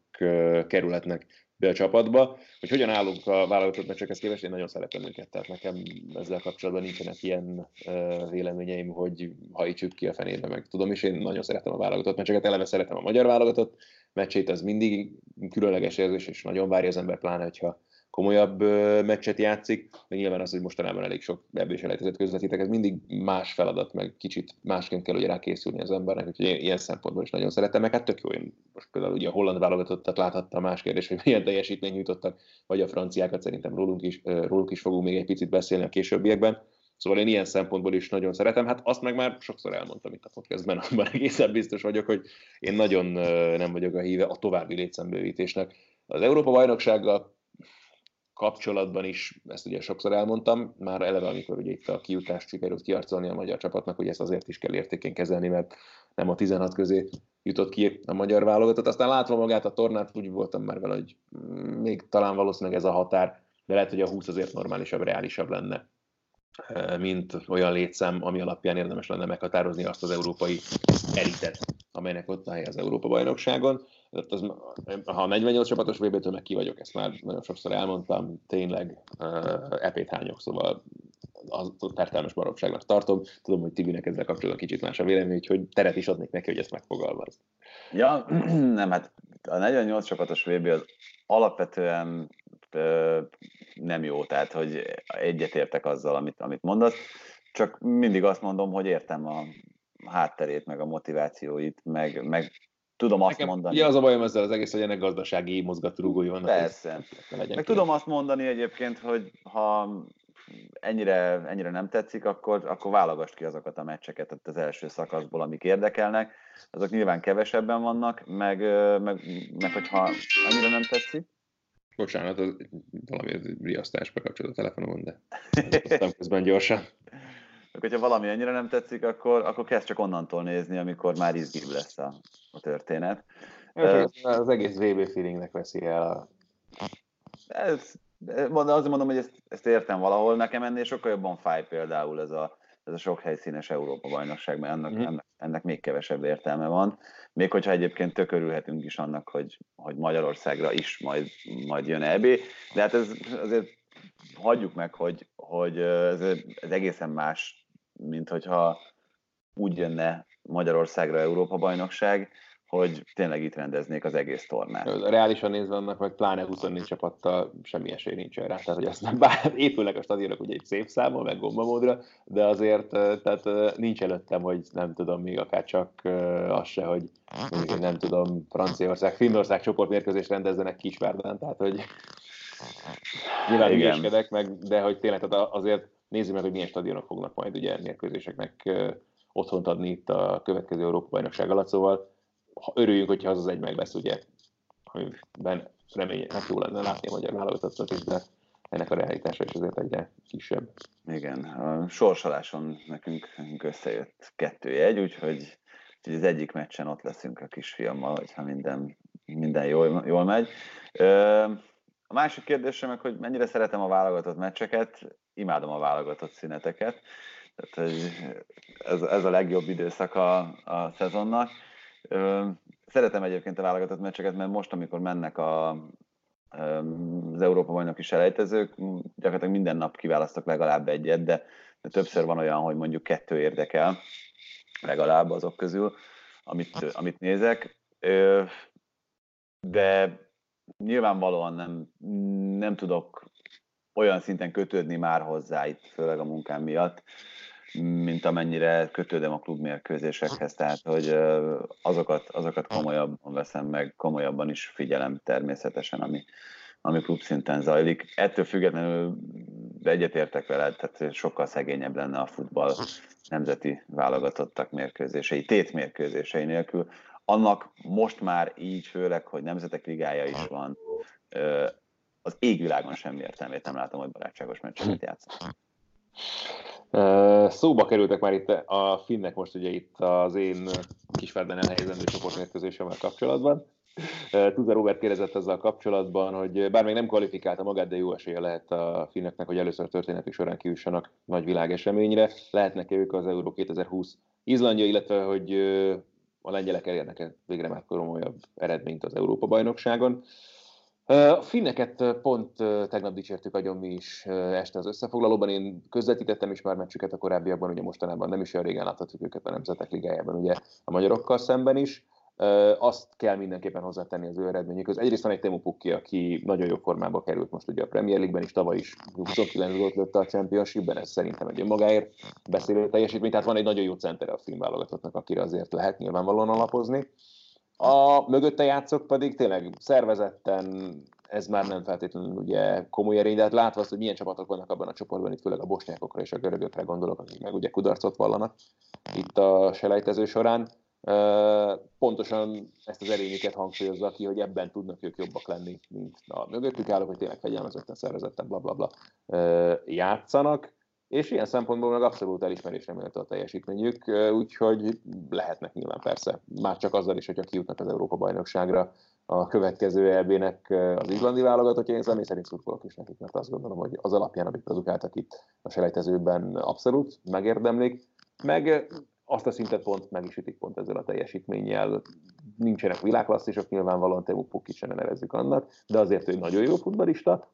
kerülhetnek be a csapatba. Hogy hogyan állunk a válogatott meccsekhez képest, én nagyon szeretem őket, tehát nekem ezzel kapcsolatban nincsenek ilyen véleményeim, hogy hajítsuk ki a fenébe, meg tudom is, én nagyon szeretem a válogatott meccseket, eleve szeretem a magyar válogatott meccsét, az mindig különleges érzés, és nagyon várja az ember, pláne, hogyha komolyabb meccset játszik, de nyilván az, hogy mostanában elég sok ebből is elejtezett közvetítek, ez mindig más feladat, meg kicsit másként kell ugye rá készülni az embernek, úgyhogy ilyen szempontból is nagyon szeretem, meg hát tök jó, én most például ugye a holland válogatottat láthattam, más kérdés, hogy milyen teljesítményt nyújtottak, vagy a franciákat szerintem rólunk is, róluk is fogunk még egy picit beszélni a későbbiekben. Szóval én ilyen szempontból is nagyon szeretem. Hát azt meg már sokszor elmondtam itt a podcastben, abban egészen biztos vagyok, hogy én nagyon nem vagyok a híve a további létszembővítésnek. Az Európa bajnoksággal kapcsolatban is, ezt ugye sokszor elmondtam, már eleve, amikor ugye itt a kiutást sikerült kiarcolni a magyar csapatnak, hogy ezt azért is kell értékén kezelni, mert nem a 16 közé jutott ki a magyar válogatott. Aztán látva magát a tornát, úgy voltam már vele, hogy még talán valószínűleg ez a határ, de lehet, hogy a 20 azért normálisabb, reálisabb lenne, mint olyan létszám, ami alapján érdemes lenne meghatározni azt az európai elitet, amelynek ott a hely az Európa-bajnokságon. Az, ha 48 csapatos VB-től meg ki vagyok, ezt már nagyon sokszor elmondtam, tényleg uh, epét hányok, szóval az tertelmes baromságnak tartom. Tudom, hogy Tibinek ezzel kapcsolatban kicsit más a vélemény, hogy teret is adnék neki, hogy ezt megfogalmaz. Ja, nem, hát a 48 csapatos VB az alapvetően ö, nem jó, tehát hogy egyetértek azzal, amit, amit mondasz, csak mindig azt mondom, hogy értem a hátterét, meg a motivációit, meg, meg tudom azt Nekem, mondani. Ja, az a bajom ezzel az egész, hogy ennek gazdasági mozgatórugói vannak. Persze. Meg ki. tudom azt mondani egyébként, hogy ha ennyire, ennyire nem tetszik, akkor, akkor válogass ki azokat a meccseket az első szakaszból, amik érdekelnek. Azok nyilván kevesebben vannak, meg, meg, meg hogyha annyira nem tetszik. Bocsánat, az valami riasztás bekapcsolt a telefonomon, de közben gyorsan. Akkor, hogyha valami ennyire nem tetszik, akkor, akkor kezd csak onnantól nézni, amikor már izgibb lesz a, a történet. Ez, az egész VB feelingnek veszi el a... Ez azért mondom, hogy ezt, ezt értem valahol. Nekem ennél sokkal jobban fáj például ez a, ez a sok helyszínes Európa-bajnokság, mert ennek, mm. ennek, ennek még kevesebb értelme van. Még hogyha egyébként tökörülhetünk is annak, hogy, hogy Magyarországra is majd, majd jön EB, de hát ez azért hagyjuk meg, hogy, hogy ez, ez egészen más, mint hogyha úgy jönne Magyarországra Európa-bajnokság, hogy tényleg itt rendeznék az egész tornát. Reálisan nézve annak, vagy pláne 24 csapattal semmi esély nincs rá. Tehát, hogy azt nem bár épülnek a stadionok ugye egy szép számmal, meg gombamódra, de azért tehát nincs előttem, hogy nem tudom még akár csak az se, hogy mondjuk, nem tudom, Franciaország, Finnország csoportmérkőzést rendezzenek Kisvárdán, tehát hogy nyilván ügyeskedek meg, de hogy tényleg tehát azért nézzük meg, hogy milyen stadionok fognak majd ugye mérkőzéseknek otthont adni itt a következő Európa-bajnokság alatt, szóval örüljünk, hogyha az az egy meg lesz, ugye, amiben remények jó lenne látni a magyar válogatottat is, de ennek a realitása is azért egyre kisebb. Igen, a sorsoláson nekünk összejött kettő jegy, úgyhogy, úgyhogy az egyik meccsen ott leszünk a kisfiammal, hogyha minden, minden jól, jól megy. A másik kérdésem meg, hogy mennyire szeretem a válogatott meccseket, imádom a válogatott szüneteket, tehát ez, ez a legjobb időszak a, a szezonnak Szeretem egyébként a válogatott meccseket, mert most, amikor mennek a, az Európa bajnoki selejtezők, gyakorlatilag minden nap kiválasztok legalább egyet, de, de többször van olyan, hogy mondjuk kettő érdekel, legalább azok közül, amit, amit nézek. De nyilvánvalóan nem, nem tudok olyan szinten kötődni már hozzá itt, főleg a munkám miatt, mint amennyire kötődöm a klubmérkőzésekhez, tehát hogy azokat, azokat komolyabban veszem meg, komolyabban is figyelem természetesen, ami, ami klub szinten zajlik. Ettől függetlenül egyetértek veled, tehát sokkal szegényebb lenne a futball nemzeti válogatottak mérkőzései, tétmérkőzései nélkül. Annak most már így, főleg, hogy nemzetek ligája is van, az égvilágon semmi értelmét nem látom, hogy barátságos meccseket játszanak. Szóba kerültek már itt a finnek most ugye itt az én kisferben elhelyezendő csoportmérkőzésemmel kapcsolatban. Tuza Robert kérdezett ezzel kapcsolatban, hogy bár még nem kvalifikálta magát, de jó esélye lehet a finneknek, hogy először történetük során kiussanak nagy világeseményre. Lehetnek-e ők az Euró 2020 Izlandja, illetve hogy a lengyelek elérnek-e végre már komolyabb eredményt az Európa-bajnokságon. A finneket pont tegnap dicsértük agyon mi is este az összefoglalóban. Én közvetítettem is már meccsüket a korábbiakban, ugye mostanában nem is olyan régen láthatjuk őket a Nemzetek Ligájában, ugye a magyarokkal szemben is. Azt kell mindenképpen hozzátenni az ő eredményükhöz. Egyrészt van egy Temu Pukki, aki nagyon jó formába került most ugye a Premier League-ben is, tavaly is 29 gólt lőtte a Championship-ben, ez szerintem egy önmagáért beszélő teljesítmény, tehát van egy nagyon jó center a film válogatottnak, akire azért lehet nyilvánvalóan alapozni. A mögötte játszok pedig tényleg szervezetten, ez már nem feltétlenül ugye komoly erény, de hát látva azt, hogy milyen csapatok vannak abban a csoportban, itt főleg a bosnyákokra és a görögökre gondolok, akik meg ugye kudarcot vallanak itt a selejtező során. Pontosan ezt az erényüket hangsúlyozza ki, hogy ebben tudnak ők jobbak lenni, mint a mögöttük állók, hogy tényleg fegyelmezetten, szervezetten, bla bla bla játszanak és ilyen szempontból meg abszolút elismerésre méltó a teljesítményük, úgyhogy lehetnek nyilván persze, már csak azzal is, hogyha kijutnak az Európa-bajnokságra a következő EB-nek az izlandi válogatott, én személy szerint szurkolok is nekik, mert azt gondolom, hogy az alapján, amit produkáltak itt a selejtezőben abszolút megérdemlik, meg azt a szintet pont meg is ütik pont ezzel a teljesítménnyel. Nincsenek világklasszisok, nyilvánvalóan Temu Pukki sem nevezzük annak, de azért ő nagyon jó futbalista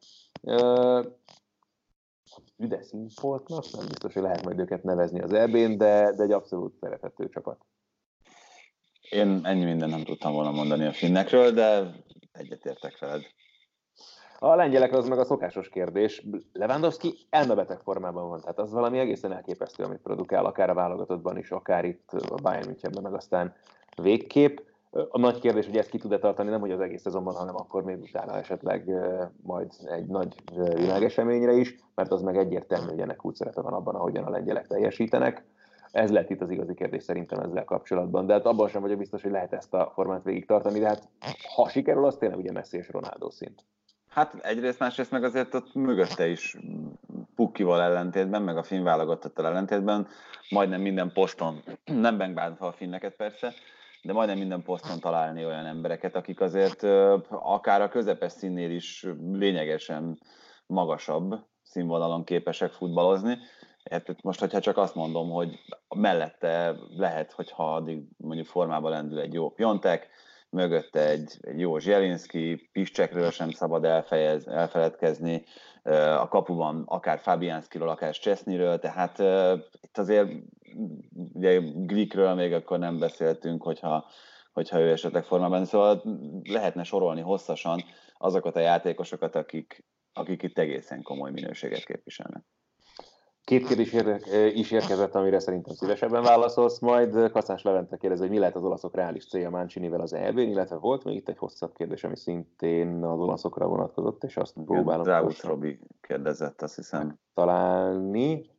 üde színfoltnak, nem biztos, hogy lehet majd őket nevezni az EB-n, de, de egy abszolút szerethető csapat. Én ennyi minden nem tudtam volna mondani a finnekről, de egyetértek veled. A lengyelek az meg a szokásos kérdés. Lewandowski elmebeteg formában van, tehát az valami egészen elképesztő, amit produkál, akár a válogatottban is, akár itt a Bayern Münchenben, meg aztán végkép. A nagy kérdés, hogy ezt ki tud-e tartani, nem hogy az egész szezonban, hanem akkor még utána esetleg majd egy nagy világeseményre is, mert az meg egyértelmű, hogy ennek úgy szerepe van abban, ahogyan a lengyelek teljesítenek. Ez lett itt az igazi kérdés szerintem ezzel kapcsolatban, de hát abban sem vagyok biztos, hogy lehet ezt a formát végig tartani, de hát ha sikerül, az tényleg ugye Messi és Ronaldo szint. Hát egyrészt, másrészt meg azért ott mögötte is Pukkival ellentétben, meg a finn válogatottal ellentétben, majdnem minden poszton, nem megbántva a finneket persze, de majdnem minden poszton találni olyan embereket, akik azért akár a közepes színnél is lényegesen magasabb színvonalon képesek futballozni. Hát most, hogyha csak azt mondom, hogy mellette lehet, hogyha addig mondjuk formában lendül egy jó Piontek, mögötte egy, egy jó Zsielinski, Piszcsekről sem szabad elfejez, elfeledkezni, a kapuban akár Fabianskiról, akár Cseszniről, tehát itt azért ugye Glikről még akkor nem beszéltünk, hogyha, hogyha ő esetleg formában, szóval lehetne sorolni hosszasan azokat a játékosokat, akik, akik itt egészen komoly minőséget képviselnek. Két kérdés is érkezett, amire szerintem szívesebben válaszolsz majd. Kaszás Levente kérdezi, hogy mi lehet az olaszok reális célja Mancinivel az eb illetve volt még itt egy hosszabb kérdés, ami szintén az olaszokra vonatkozott, és azt próbálom... Drávusz Robi kérdezett, azt hiszem. Találni.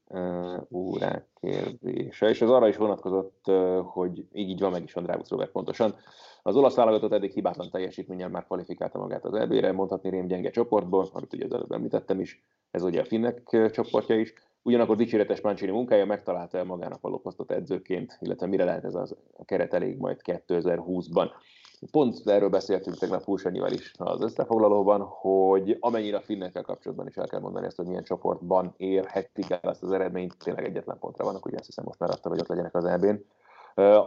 Órák kérdése, és az arra is vonatkozott, hogy így, így van, meg is van Drávusz Robert pontosan. Az olasz válogatott eddig hibátlan teljesítménnyel már kvalifikálta magát az EB-re, mondhatni rém gyenge csoportból, amit ugye az előbb említettem is, ez ugye a finnek csoportja is. Ugyanakkor dicséretes Mancini munkája megtalálta el magának való edzőként, illetve mire lehet ez az, a keret elég majd 2020-ban. Pont erről beszéltünk tegnap Fúsanyival is az összefoglalóban, hogy amennyire a finnekkel kapcsolatban is el kell mondani ezt, hogy milyen csoportban érhetik el ezt az eredményt, tényleg egyetlen pontra vannak, ugye azt hiszem most már adta, hogy ott legyenek az EB-n.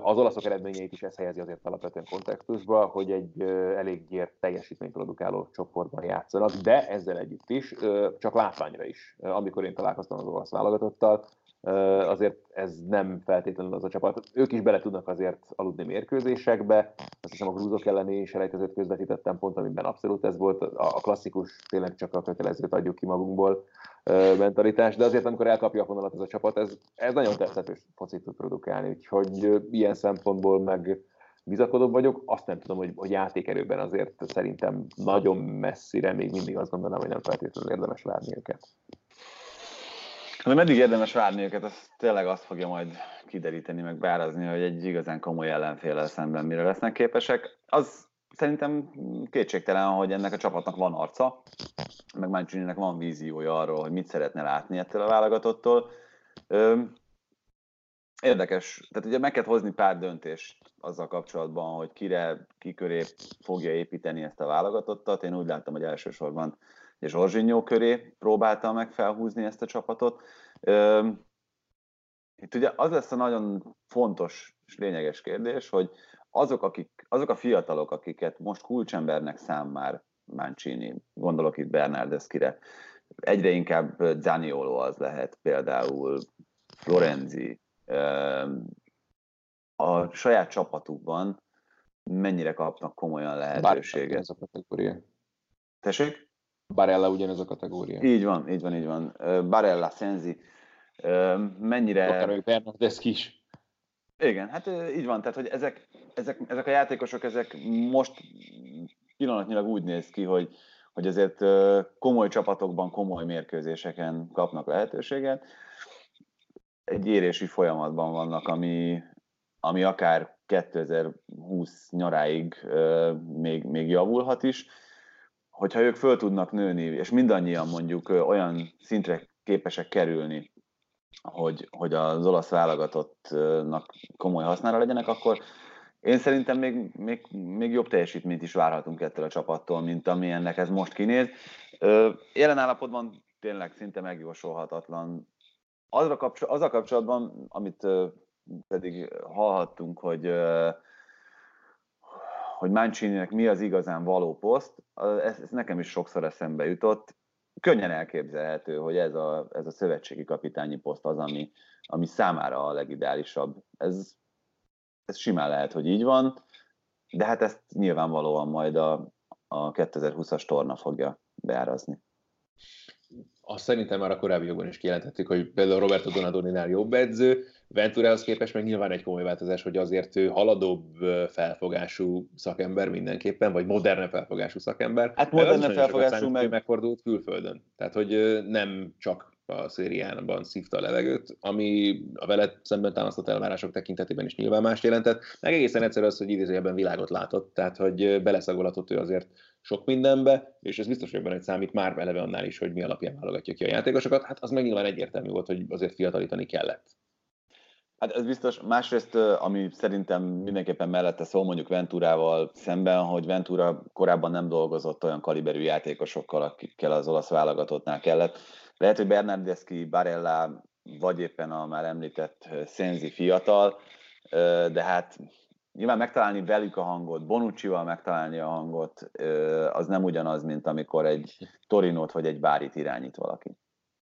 Az olaszok eredményeit is ez helyezi azért alapvetően kontextusba, hogy egy elég gyér teljesítményt produkáló csoportban játszanak, de ezzel együtt is, csak látványra is. Amikor én találkoztam az olasz válogatottal, azért ez nem feltétlenül az a csapat. Ők is bele tudnak azért aludni mérkőzésekbe. Azt hiszem a grúzok elleni selejtezőt közvetítettem pont, amiben abszolút ez volt. A klasszikus, tényleg csak a kötelezőt adjuk ki magunkból mentalitás, de azért amikor elkapja a vonalat ez a csapat, ez, ez nagyon tetszetős focit tud produkálni, úgyhogy ilyen szempontból meg bizakodóbb vagyok. Azt nem tudom, hogy, hogy játékerőben azért szerintem nagyon messzire még mindig azt gondolom, hogy nem feltétlenül érdemes várni őket. De meddig érdemes várni őket, az tényleg azt fogja majd kideríteni, meg beárazni, hogy egy igazán komoly ellenféllel szemben mire lesznek képesek. Az szerintem kétségtelen, hogy ennek a csapatnak van arca, meg mancini van víziója arról, hogy mit szeretne látni ettől a válogatottól. Érdekes, tehát ugye meg kell hozni pár döntést azzal kapcsolatban, hogy kire, ki köré fogja építeni ezt a válogatottat. Én úgy láttam, hogy elsősorban és Zsorzsinyó köré próbálta meg felhúzni ezt a csapatot. Itt ugye az lesz a nagyon fontos és lényeges kérdés, hogy azok, akik, azok a fiatalok, akiket most kulcsembernek szám már Mancini, gondolok itt Bernardeskire, egyre inkább Zaniolo az lehet, például Florenzi, a saját csapatukban mennyire kapnak komolyan lehetőséget. Ez a kategória. Tessék? Barella ugyanez a kategória. Így van, így van, így van. Barella, Senzi, mennyire... Akár ők Bernardeschi is. Igen, hát így van, tehát hogy ezek, ezek, ezek a játékosok, ezek most pillanatnyilag úgy néz ki, hogy, hogy azért komoly csapatokban, komoly mérkőzéseken kapnak lehetőséget. Egy érési folyamatban vannak, ami, ami akár 2020 nyaráig még, még javulhat is. Hogyha ők föl tudnak nőni, és mindannyian mondjuk olyan szintre képesek kerülni, hogy, hogy az olasz válogatottnak komoly hasznára legyenek, akkor én szerintem még, még, még jobb teljesítményt is várhatunk ettől a csapattól, mint ami ennek ez most kinéz. Jelen állapotban tényleg szinte megjósolhatatlan. Azra kapcsol, a kapcsolatban, amit pedig hallhattunk, hogy hogy Mancini-nek mi az igazán való poszt, ez, ez nekem is sokszor eszembe jutott könnyen elképzelhető, hogy ez a, ez a szövetségi kapitányi poszt az, ami, ami számára a legideálisabb. Ez, ez simán lehet, hogy így van, de hát ezt nyilvánvalóan majd a, a 2020-as torna fogja beárazni. Azt szerintem már a korábbi jogban is kijelentettük, hogy például Roberto Donadoninál jobb edző, Venturához képest meg nyilván egy komoly változás, hogy azért ő haladóbb felfogású szakember mindenképpen, vagy moderne felfogású szakember. Hát moderne felfogású meg... Megfordult külföldön. Tehát, hogy nem csak a szériánban szívta a levegőt, ami a veled szemben támasztott elvárások tekintetében is nyilván más jelentett, meg egészen egyszerű az, hogy idézőjelben világot látott, tehát hogy beleszagolhatott ő azért sok mindenbe, és ez biztos, hogy benne számít már eleve annál is, hogy mi alapján válogatja ki a játékosokat, hát az meg nyilván egyértelmű volt, hogy azért fiatalítani kellett. Hát ez biztos. Másrészt, ami szerintem mindenképpen mellette szól mondjuk Venturával szemben, hogy Ventura korábban nem dolgozott olyan kaliberű játékosokkal, akikkel az olasz válogatottnál kellett. Lehet, hogy Bernardeschi, Barella, vagy éppen a már említett Szenzi fiatal, de hát nyilván megtalálni velük a hangot, Bonucci-val megtalálni a hangot, az nem ugyanaz, mint amikor egy Torinót vagy egy Bárit irányít valaki.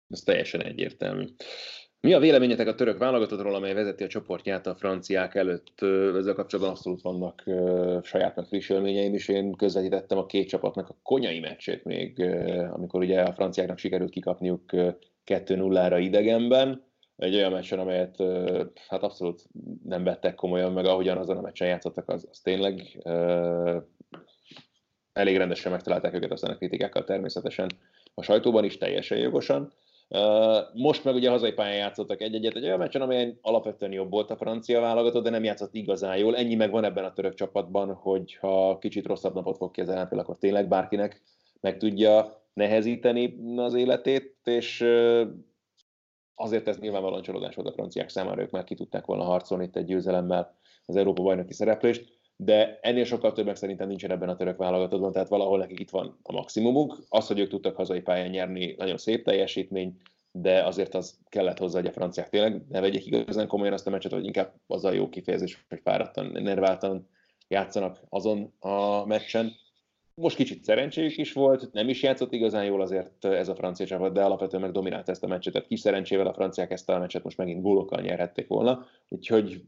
Ez teljesen egyértelmű. Mi a véleményetek a török válogatottról, amely vezeti a csoportját a franciák előtt? Ezzel kapcsolatban abszolút vannak saját meg friss élményeim is. Én közvetítettem a két csapatnak a konyai meccsét még, amikor ugye a franciáknak sikerült kikapniuk 2-0-ra idegenben. Egy olyan meccsen, amelyet hát abszolút nem vettek komolyan, meg ahogyan azon a meccsen játszottak, az, az tényleg elég rendesen megtalálták őket aztán a kritikákkal természetesen a sajtóban is teljesen jogosan most meg ugye hazai pályán játszottak egy-egyet, egy olyan meccsen, amelyen alapvetően jobb volt a francia válogatott, de nem játszott igazán jól. Ennyi meg van ebben a török csapatban, hogy ha kicsit rosszabb napot fog kezelni, akkor tényleg bárkinek meg tudja nehezíteni az életét, és azért ez nyilvánvalóan csalódás volt a franciák számára, ők már ki tudták volna harcolni itt egy győzelemmel az Európa bajnoki szereplést, de ennél sokkal többek szerintem nincsen ebben a török válogatottban, tehát valahol nekik itt van a maximumuk. Az, hogy ők tudtak hazai pályán nyerni, nagyon szép teljesítmény, de azért az kellett hozzá, hogy a franciák tényleg ne vegyék igazán komolyan azt a meccset, hogy inkább az a jó kifejezés, hogy fáradtan, nerváltan játszanak azon a meccsen, most kicsit szerencséjük is volt, nem is játszott igazán jól azért ez a francia csapat, de alapvetően meg dominált ezt a meccset, tehát kis szerencsével a franciák ezt a meccset most megint gólokkal nyerhették volna, úgyhogy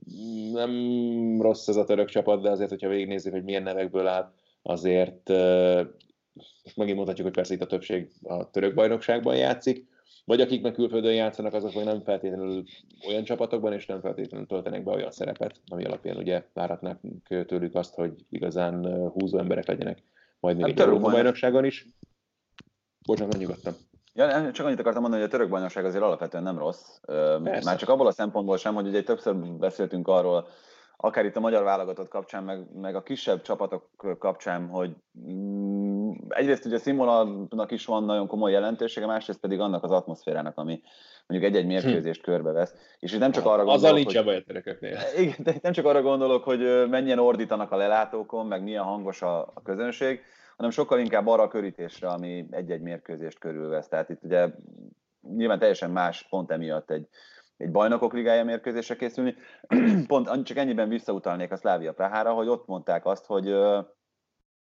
nem rossz ez a török csapat, de azért, hogyha végignézzük, hogy milyen nevekből áll, azért most megint mondhatjuk, hogy persze itt a többség a török bajnokságban játszik, vagy akik meg külföldön játszanak, azok meg nem feltétlenül olyan csapatokban, és nem feltétlenül töltenek be olyan szerepet, ami alapján ugye várhatnánk tőlük azt, hogy igazán húzó emberek legyenek majd még hát, egy Európa bajnokságon is. Bocsánat, nyugodtan. Ja, csak annyit akartam mondani, hogy a török bajnokság azért alapvetően nem rossz. Persze. Már csak abból a szempontból sem, hogy ugye többször beszéltünk arról, akár itt a magyar válogatott kapcsán, meg, meg a kisebb csapatok kapcsán, hogy mm, egyrészt ugye a színvonalnak is van nagyon komoly jelentősége, másrészt pedig annak az atmoszférának, ami mondjuk egy-egy hm. mérkőzést hm. körbevesz. És itt nem csak arra gondolok, Az a nincs a baj Igen, de nem csak arra gondolok, hogy mennyien ordítanak a lelátókon, meg milyen hangos a, a közönség, hanem sokkal inkább arra a körítésre, ami egy-egy mérkőzést körülvesz. Tehát itt ugye nyilván teljesen más pont emiatt egy, egy bajnokok ligája mérkőzésre készülni. Pont csak ennyiben visszautalnék a Szlávia Prahára, hogy ott mondták azt, hogy,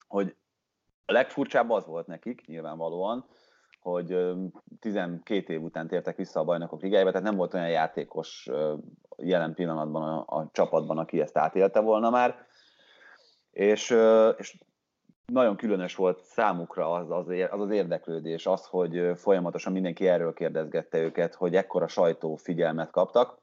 hogy a legfurcsább az volt nekik, nyilvánvalóan, hogy 12 év után tértek vissza a bajnokok ligájába, tehát nem volt olyan játékos jelen pillanatban a, a csapatban, aki ezt átélte volna már. És, és nagyon különös volt számukra az az, az az érdeklődés, az, hogy folyamatosan mindenki erről kérdezgette őket, hogy ekkora sajtó figyelmet kaptak.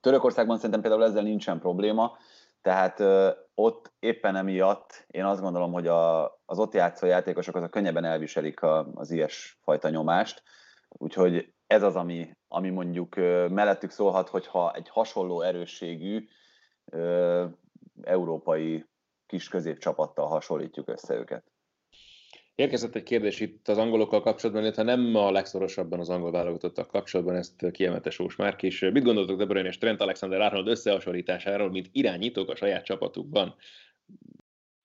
Törökországban szerintem például ezzel nincsen probléma, tehát ö, ott éppen emiatt én azt gondolom, hogy a, az ott játszó játékosok azok könnyebben elviselik a, az ilyes fajta nyomást, úgyhogy ez az, ami, ami mondjuk ö, mellettük szólhat, hogyha egy hasonló erősségű ö, európai kis középcsapattal hasonlítjuk össze őket. Érkezett egy kérdés itt az angolokkal kapcsolatban, illetve nem a legszorosabban az angol válogatottak kapcsolatban, ezt kiemelte Sós Márk is. Mit gondoltok De Bruyne és Trent Alexander-Arnold összehasonlításáról, mint irányítók a saját csapatukban?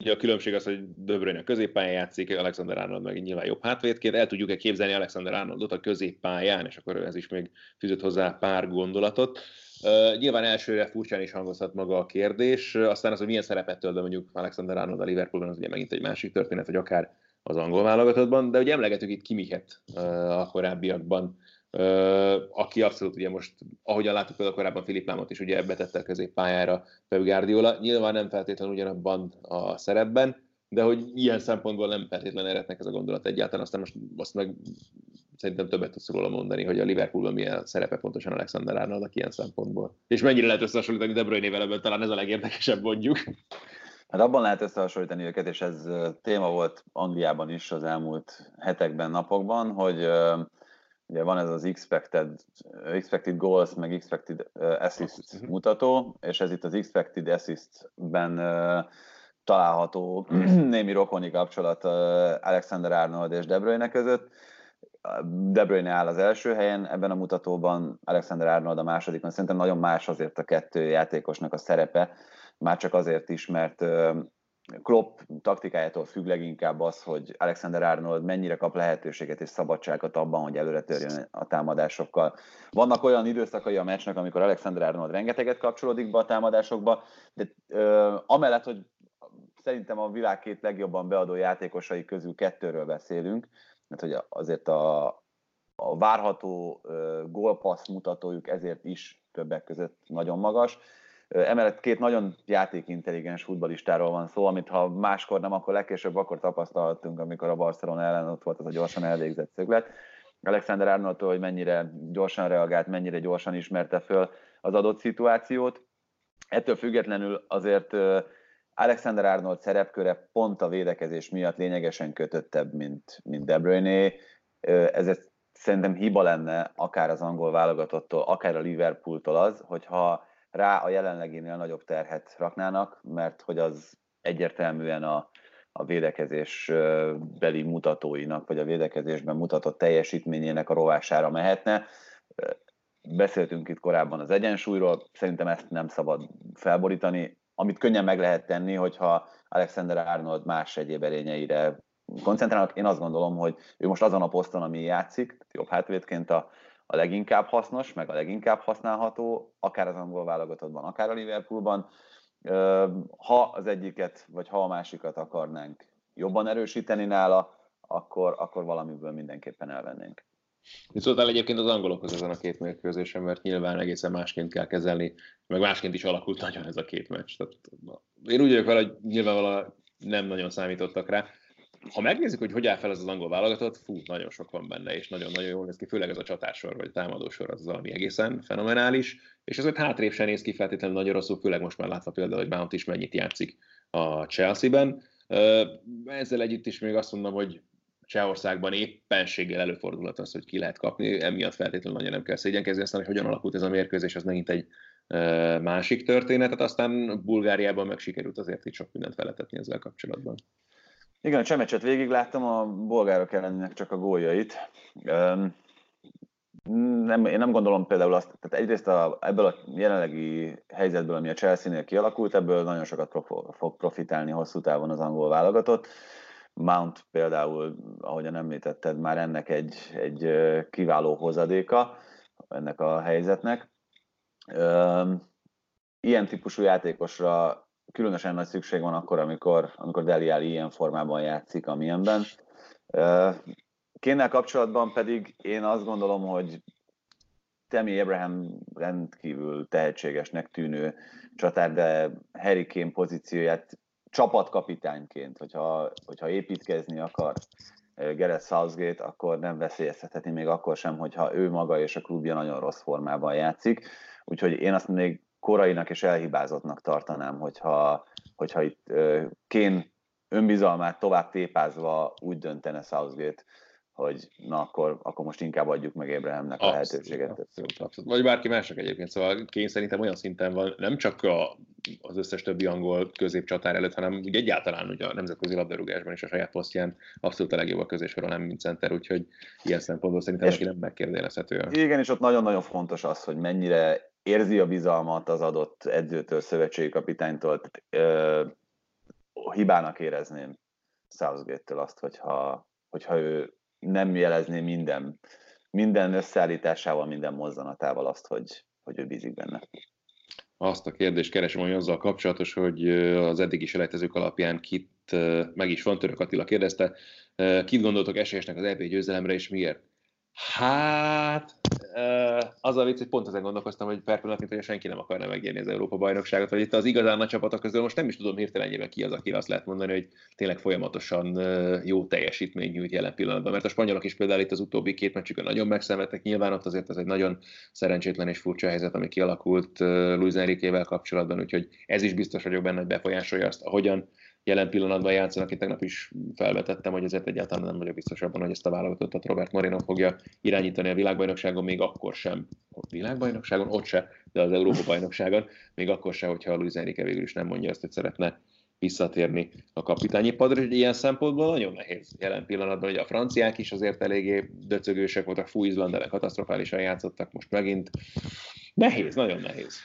Ugye a különbség az, hogy De a középpályán játszik, Alexander Arnold meg nyilván jobb hátvédként. El tudjuk-e képzelni Alexander Arnoldot a középpályán, és akkor ez is még fűzött hozzá pár gondolatot. Uh, nyilván elsőre furcsán is hangozhat maga a kérdés, aztán az, hogy milyen szerepet tölt be mondjuk Alexander Arnold a Liverpoolban, az ugye megint egy másik történet, vagy akár az angol válogatottban, de ugye emlegetünk itt Kimiket uh, a korábbiakban, aki abszolút ugye most, ahogyan láttuk például korábban Filip Lámot is ugye betette a középpályára Pep Guardiola, nyilván nem feltétlenül ugyanabban a szerepben, de hogy ilyen szempontból nem feltétlenül erednek ez a gondolat egyáltalán, aztán most azt meg szerintem többet tudsz róla mondani, hogy a Liverpoolban milyen szerepe pontosan Alexander Arnoldnak ilyen szempontból. És mennyire lehet összehasonlítani De Bruyne-vel ebben, talán ez a legérdekesebb mondjuk. Hát abban lehet összehasonlítani őket, és ez téma volt Angliában is az elmúlt hetekben, napokban, hogy ugye van ez az expected, expected goals, meg expected assist mhm. mutató, és ez itt az expected assist-ben található némi rokoni kapcsolat Alexander Arnold és De Bruyne között De Bruyne áll az első helyen ebben a mutatóban, Alexander Arnold a másodikon. Szerintem nagyon más azért a kettő játékosnak a szerepe, már csak azért is, mert Klopp taktikájától függ leginkább az, hogy Alexander Arnold mennyire kap lehetőséget és szabadságot abban, hogy előre törjön a támadásokkal. Vannak olyan időszakai a meccsnek, amikor Alexander Arnold rengeteget kapcsolódik be a támadásokba, de ö, amellett, hogy szerintem a világ két legjobban beadó játékosai közül kettőről beszélünk, mert hogy azért a, a várható gólpassz mutatójuk ezért is többek között nagyon magas. Emellett két nagyon játékintelligens futbalistáról van szó, amit ha máskor nem, akkor legkésőbb akkor tapasztaltunk, amikor a Barcelona ellen ott volt az a gyorsan elvégzett szöglet. Alexander arnold hogy mennyire gyorsan reagált, mennyire gyorsan ismerte föl az adott szituációt. Ettől függetlenül azért Alexander Arnold szerepköre pont a védekezés miatt lényegesen kötöttebb, mint, mint De Bruyne. Ezért szerintem hiba lenne akár az angol válogatottól, akár a Liverpooltól az, hogyha rá a jelenleginél nagyobb terhet raknának, mert hogy az egyértelműen a, a védekezés beli mutatóinak, vagy a védekezésben mutatott teljesítményének a rovására mehetne. Beszéltünk itt korábban az egyensúlyról, szerintem ezt nem szabad felborítani, amit könnyen meg lehet tenni, hogyha Alexander Arnold más egyéb erényeire koncentrálnak. Én azt gondolom, hogy ő most azon a poszton, ami játszik, jobb hátvédként a, a leginkább hasznos, meg a leginkább használható, akár az angol válogatottban, akár a Liverpoolban. Ha az egyiket, vagy ha a másikat akarnánk jobban erősíteni nála, akkor, akkor valamiből mindenképpen elvennénk. Mit szóltál egyébként az angolokhoz ezen a két mérkőzésen, mert nyilván egészen másként kell kezelni, meg másként is alakult nagyon ez a két meccs. Tehát, én úgy vagyok vele, hogy nyilvánvalóan nem nagyon számítottak rá. Ha megnézzük, hogy hogy áll fel ez az angol válogatott, fú, nagyon sok van benne, és nagyon-nagyon jól néz ki, főleg ez a csatásor, vagy támadósor, az valami egészen fenomenális, és azért hátrébb sem néz ki feltétlenül nagyon rosszul, főleg most már látva például, hogy Mount is mennyit játszik a Chelsea-ben. Ezzel együtt is még azt mondom, hogy Csehországban éppenséggel előfordulhat az, hogy ki lehet kapni, emiatt feltétlenül nagyon nem kell szégyenkezni, aztán, hogy hogyan alakult ez a mérkőzés, az megint egy másik történetet, aztán Bulgáriában meg sikerült azért itt sok mindent feletetni ezzel kapcsolatban. Igen, a csemecset végig láttam, a bolgárok ellennek csak a góljait. Nem, én nem gondolom például azt, tehát egyrészt a, ebből a jelenlegi helyzetből, ami a Chelsea-nél kialakult, ebből nagyon sokat fog profitálni hosszú távon az angol válogatott. Mount például, ahogyan említetted, már ennek egy, egy kiváló hozadéka ennek a helyzetnek. Ilyen típusú játékosra különösen nagy szükség van akkor, amikor, amikor Deli Alli ilyen formában játszik, amilyenben. Kénnel kapcsolatban pedig én azt gondolom, hogy Temi Abraham rendkívül tehetségesnek tűnő csatár, de Harry Kane pozícióját csapatkapitányként, hogyha, hogyha építkezni akar Gareth Southgate, akkor nem veszélyeztetheti még akkor sem, hogyha ő maga és a klubja nagyon rossz formában játszik. Úgyhogy én azt még korainak és elhibázottnak tartanám, hogyha, hogyha itt Kén önbizalmát tovább tépázva úgy döntene Southgate, hogy na akkor, akkor most inkább adjuk meg Abrahamnek a lehetőséget. Abszolút, abszolút. Vagy bárki másnak egyébként. Szóval Kén szerintem olyan szinten van, nem csak a, az összes többi angol középcsatár előtt, hanem úgy egyáltalán ugye a nemzetközi labdarúgásban is a saját posztján abszolút a legjobb a középsoron, nem mint center, úgyhogy ilyen szempontból szerintem neki nem megkérdőjelezhető. Igen, és ott nagyon-nagyon fontos az, hogy mennyire érzi a bizalmat az adott edzőtől, szövetségi kapitánytól. Tehát, ö, hibának érezném Southgate-től azt, hogyha, hogyha ő nem jelezné minden, minden összeállításával, minden mozzanatával azt, hogy, hogy ő bízik benne. Azt a kérdést keresem, hogy azzal kapcsolatos, hogy az eddigi selejtezők alapján kit, meg is van, Török Attila kérdezte, kit gondoltok esélyesnek az EP győzelemre, és miért? Hát, az a vicc, hogy pont ezen gondolkoztam, hogy per pillanat, hogy senki nem akarna megérni az Európa bajnokságot, vagy itt az igazán nagy csapatok közül most nem is tudom hirtelenjében ki az, aki azt lehet mondani, hogy tényleg folyamatosan jó teljesítmény nyújt jelen pillanatban. Mert a spanyolok is például itt az utóbbi két meccsükön nagyon megszenvedtek, nyilván ott azért ez egy nagyon szerencsétlen és furcsa helyzet, ami kialakult Luis Enrique-vel kapcsolatban, úgyhogy ez is biztos vagyok benne, hogy befolyásolja azt, ahogyan jelen pillanatban játszanak. Itt tegnap is felvetettem, hogy ezért egyáltalán nem vagyok biztos abban, hogy ezt a válogatottat Robert Moreno fogja irányítani a világbajnokságon, még akkor sem. A világbajnokságon? Ott se, de az Európa bajnokságon, még akkor se, hogyha Luis Enrique végül is nem mondja azt, hogy szeretne visszatérni a kapitányi padra, és ilyen szempontból nagyon nehéz jelen pillanatban, hogy a franciák is azért eléggé döcögősek voltak, fú, Izlandelek katasztrofálisan játszottak most megint. Nehéz, nagyon nehéz.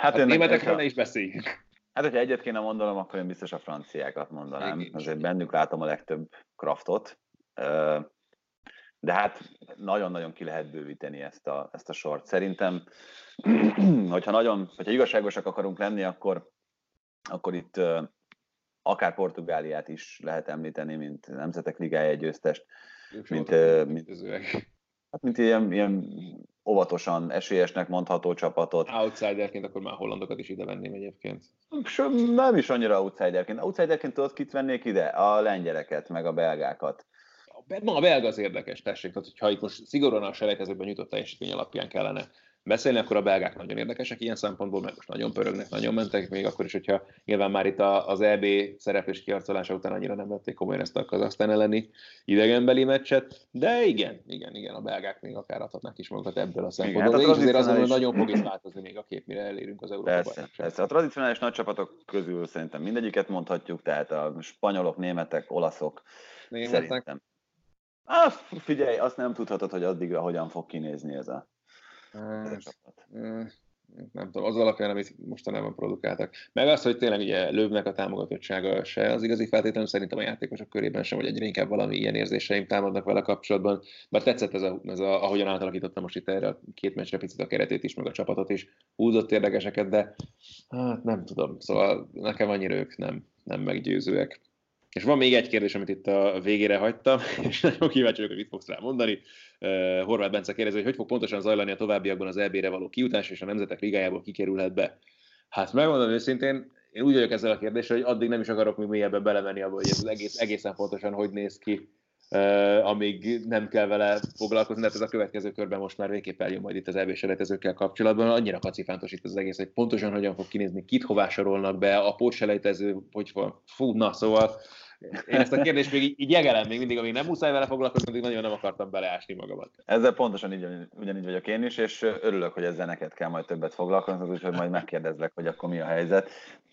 Hát a németekről ne is beszéljünk. Hát, hogyha egyet kéne mondanom, akkor én biztos a franciákat mondanám. Én Azért bennük látom a legtöbb kraftot. De hát nagyon-nagyon ki lehet bővíteni ezt a, ezt a sort. Szerintem, hogyha nagyon, hogyha igazságosak akarunk lenni, akkor, akkor itt akár Portugáliát is lehet említeni, mint Nemzetek Ligája győztest, mint, mint, hát, mint ilyen, ilyen óvatosan esélyesnek mondható csapatot. Outsiderként akkor már hollandokat is ide venném egyébként. Nem is annyira outsiderként. Outsiderként tudod, kit vennék ide? A lengyeleket, meg a belgákat. Ma a belga az érdekes, tessék, tehát hogyha itt most szigorúan a selejtezőben nyújtott teljesítmény alapján kellene beszélni, akkor a belgák nagyon érdekesek ilyen szempontból, mert most nagyon pörögnek, nagyon mentek, még akkor is, hogyha nyilván már itt az EB szereplés kiarcolása után annyira nem vették komolyan ezt a Kazasztán elleni idegenbeli meccset, de igen, igen, igen, a belgák még akár adhatnak is magukat ebből a szempontból. Igen, hát azért azt mondom, hogy nagyon fog is változni még a kép, mire elérünk az Európai persze, persze. A tradicionális nagy csapatok közül szerintem mindegyiket mondhatjuk, tehát a spanyolok, németek, olaszok, Németek. szerintem. Ah, figyelj, azt nem tudhatod, hogy addigra hogyan fog kinézni ez a nem tudom, az alapján, amit mostanában produkáltak. Meg az, hogy tényleg ugye lövnek a támogatottsága se az igazi feltétlenül, szerintem a játékosok körében sem, hogy egyre inkább valami ilyen érzéseim támadnak vele kapcsolatban. Bár tetszett ez, a, ez a, ahogyan átalakította most itt erre a két meccsre picit a keretét is, meg a csapatot is, húzott érdekeseket, de hát nem tudom, szóval nekem annyira ők nem, nem meggyőzőek. És van még egy kérdés, amit itt a végére hagytam, és nagyon kíváncsi vagyok, hogy mit fogsz rá mondani. Uh, Horváth Bence kérdezi, hogy hogy fog pontosan zajlani a továbbiakban az EB-re való kiutás, és a Nemzetek Ligájából kikerülhet be. Hát megmondom őszintén, én úgy vagyok ezzel a kérdéssel, hogy addig nem is akarok még mélyebben belemenni abba, hogy ez egész, egészen pontosan hogy néz ki, amíg nem kell vele foglalkozni, mert ez a következő körben most már végképp eljön majd itt az EB selejtezőkkel kapcsolatban. Annyira kacifántos itt az egész, hogy pontosan hogyan fog kinézni, kit hová sorolnak be, a pótselejtező, hogy van. Fú, na, szóval én ezt a kérdést még így, jegelem még mindig, amíg nem muszáj vele foglalkozni, addig nagyon nem akartam beleásni magamat. Ezzel pontosan így, ugyanígy vagyok én is, és örülök, hogy ezzel neked kell majd többet foglalkozni, úgyhogy majd megkérdezlek, hogy akkor mi a helyzet.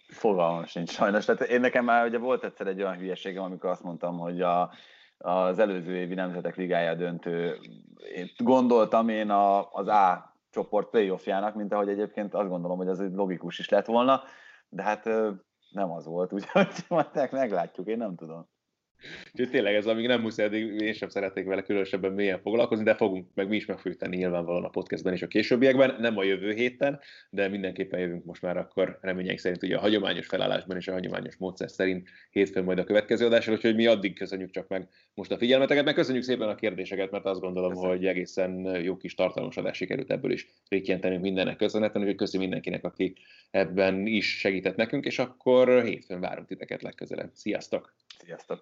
Fogalmam sincs sajnos. Tehát én nekem már ugye volt egyszer egy olyan hülyeségem, amikor azt mondtam, hogy a, az előző évi Nemzetek Ligája döntő, én gondoltam én a, az A csoport playoffjának, mint ahogy egyébként azt gondolom, hogy az egy logikus is lett volna, de hát nem az volt, úgyhogy majd meglátjuk, én nem tudom. Úgyhogy tényleg ez, amíg nem muszáj, addig én sem szeretnék vele különösebben mélyen foglalkozni, de fogunk, meg mi is meg fogjuk tenni nyilvánvalóan a podcastben és a későbbiekben, nem a jövő héten, de mindenképpen jövünk most már akkor reményeink szerint ugye a hagyományos felállásban és a hagyományos módszer szerint hétfőn majd a következő adásra, úgyhogy mi addig köszönjük csak meg most a figyelmeteket, meg köszönjük szépen a kérdéseket, mert azt gondolom, Köszönöm. hogy egészen jó kis tartalmas adás sikerült ebből is rétjentenünk mindennek köszönhetően, úgyhogy köszönjük mindenkinek, aki ebben is segített nekünk, és akkor hétfőn várunk titeket legközelebb. Sziasztok! Sziasztok!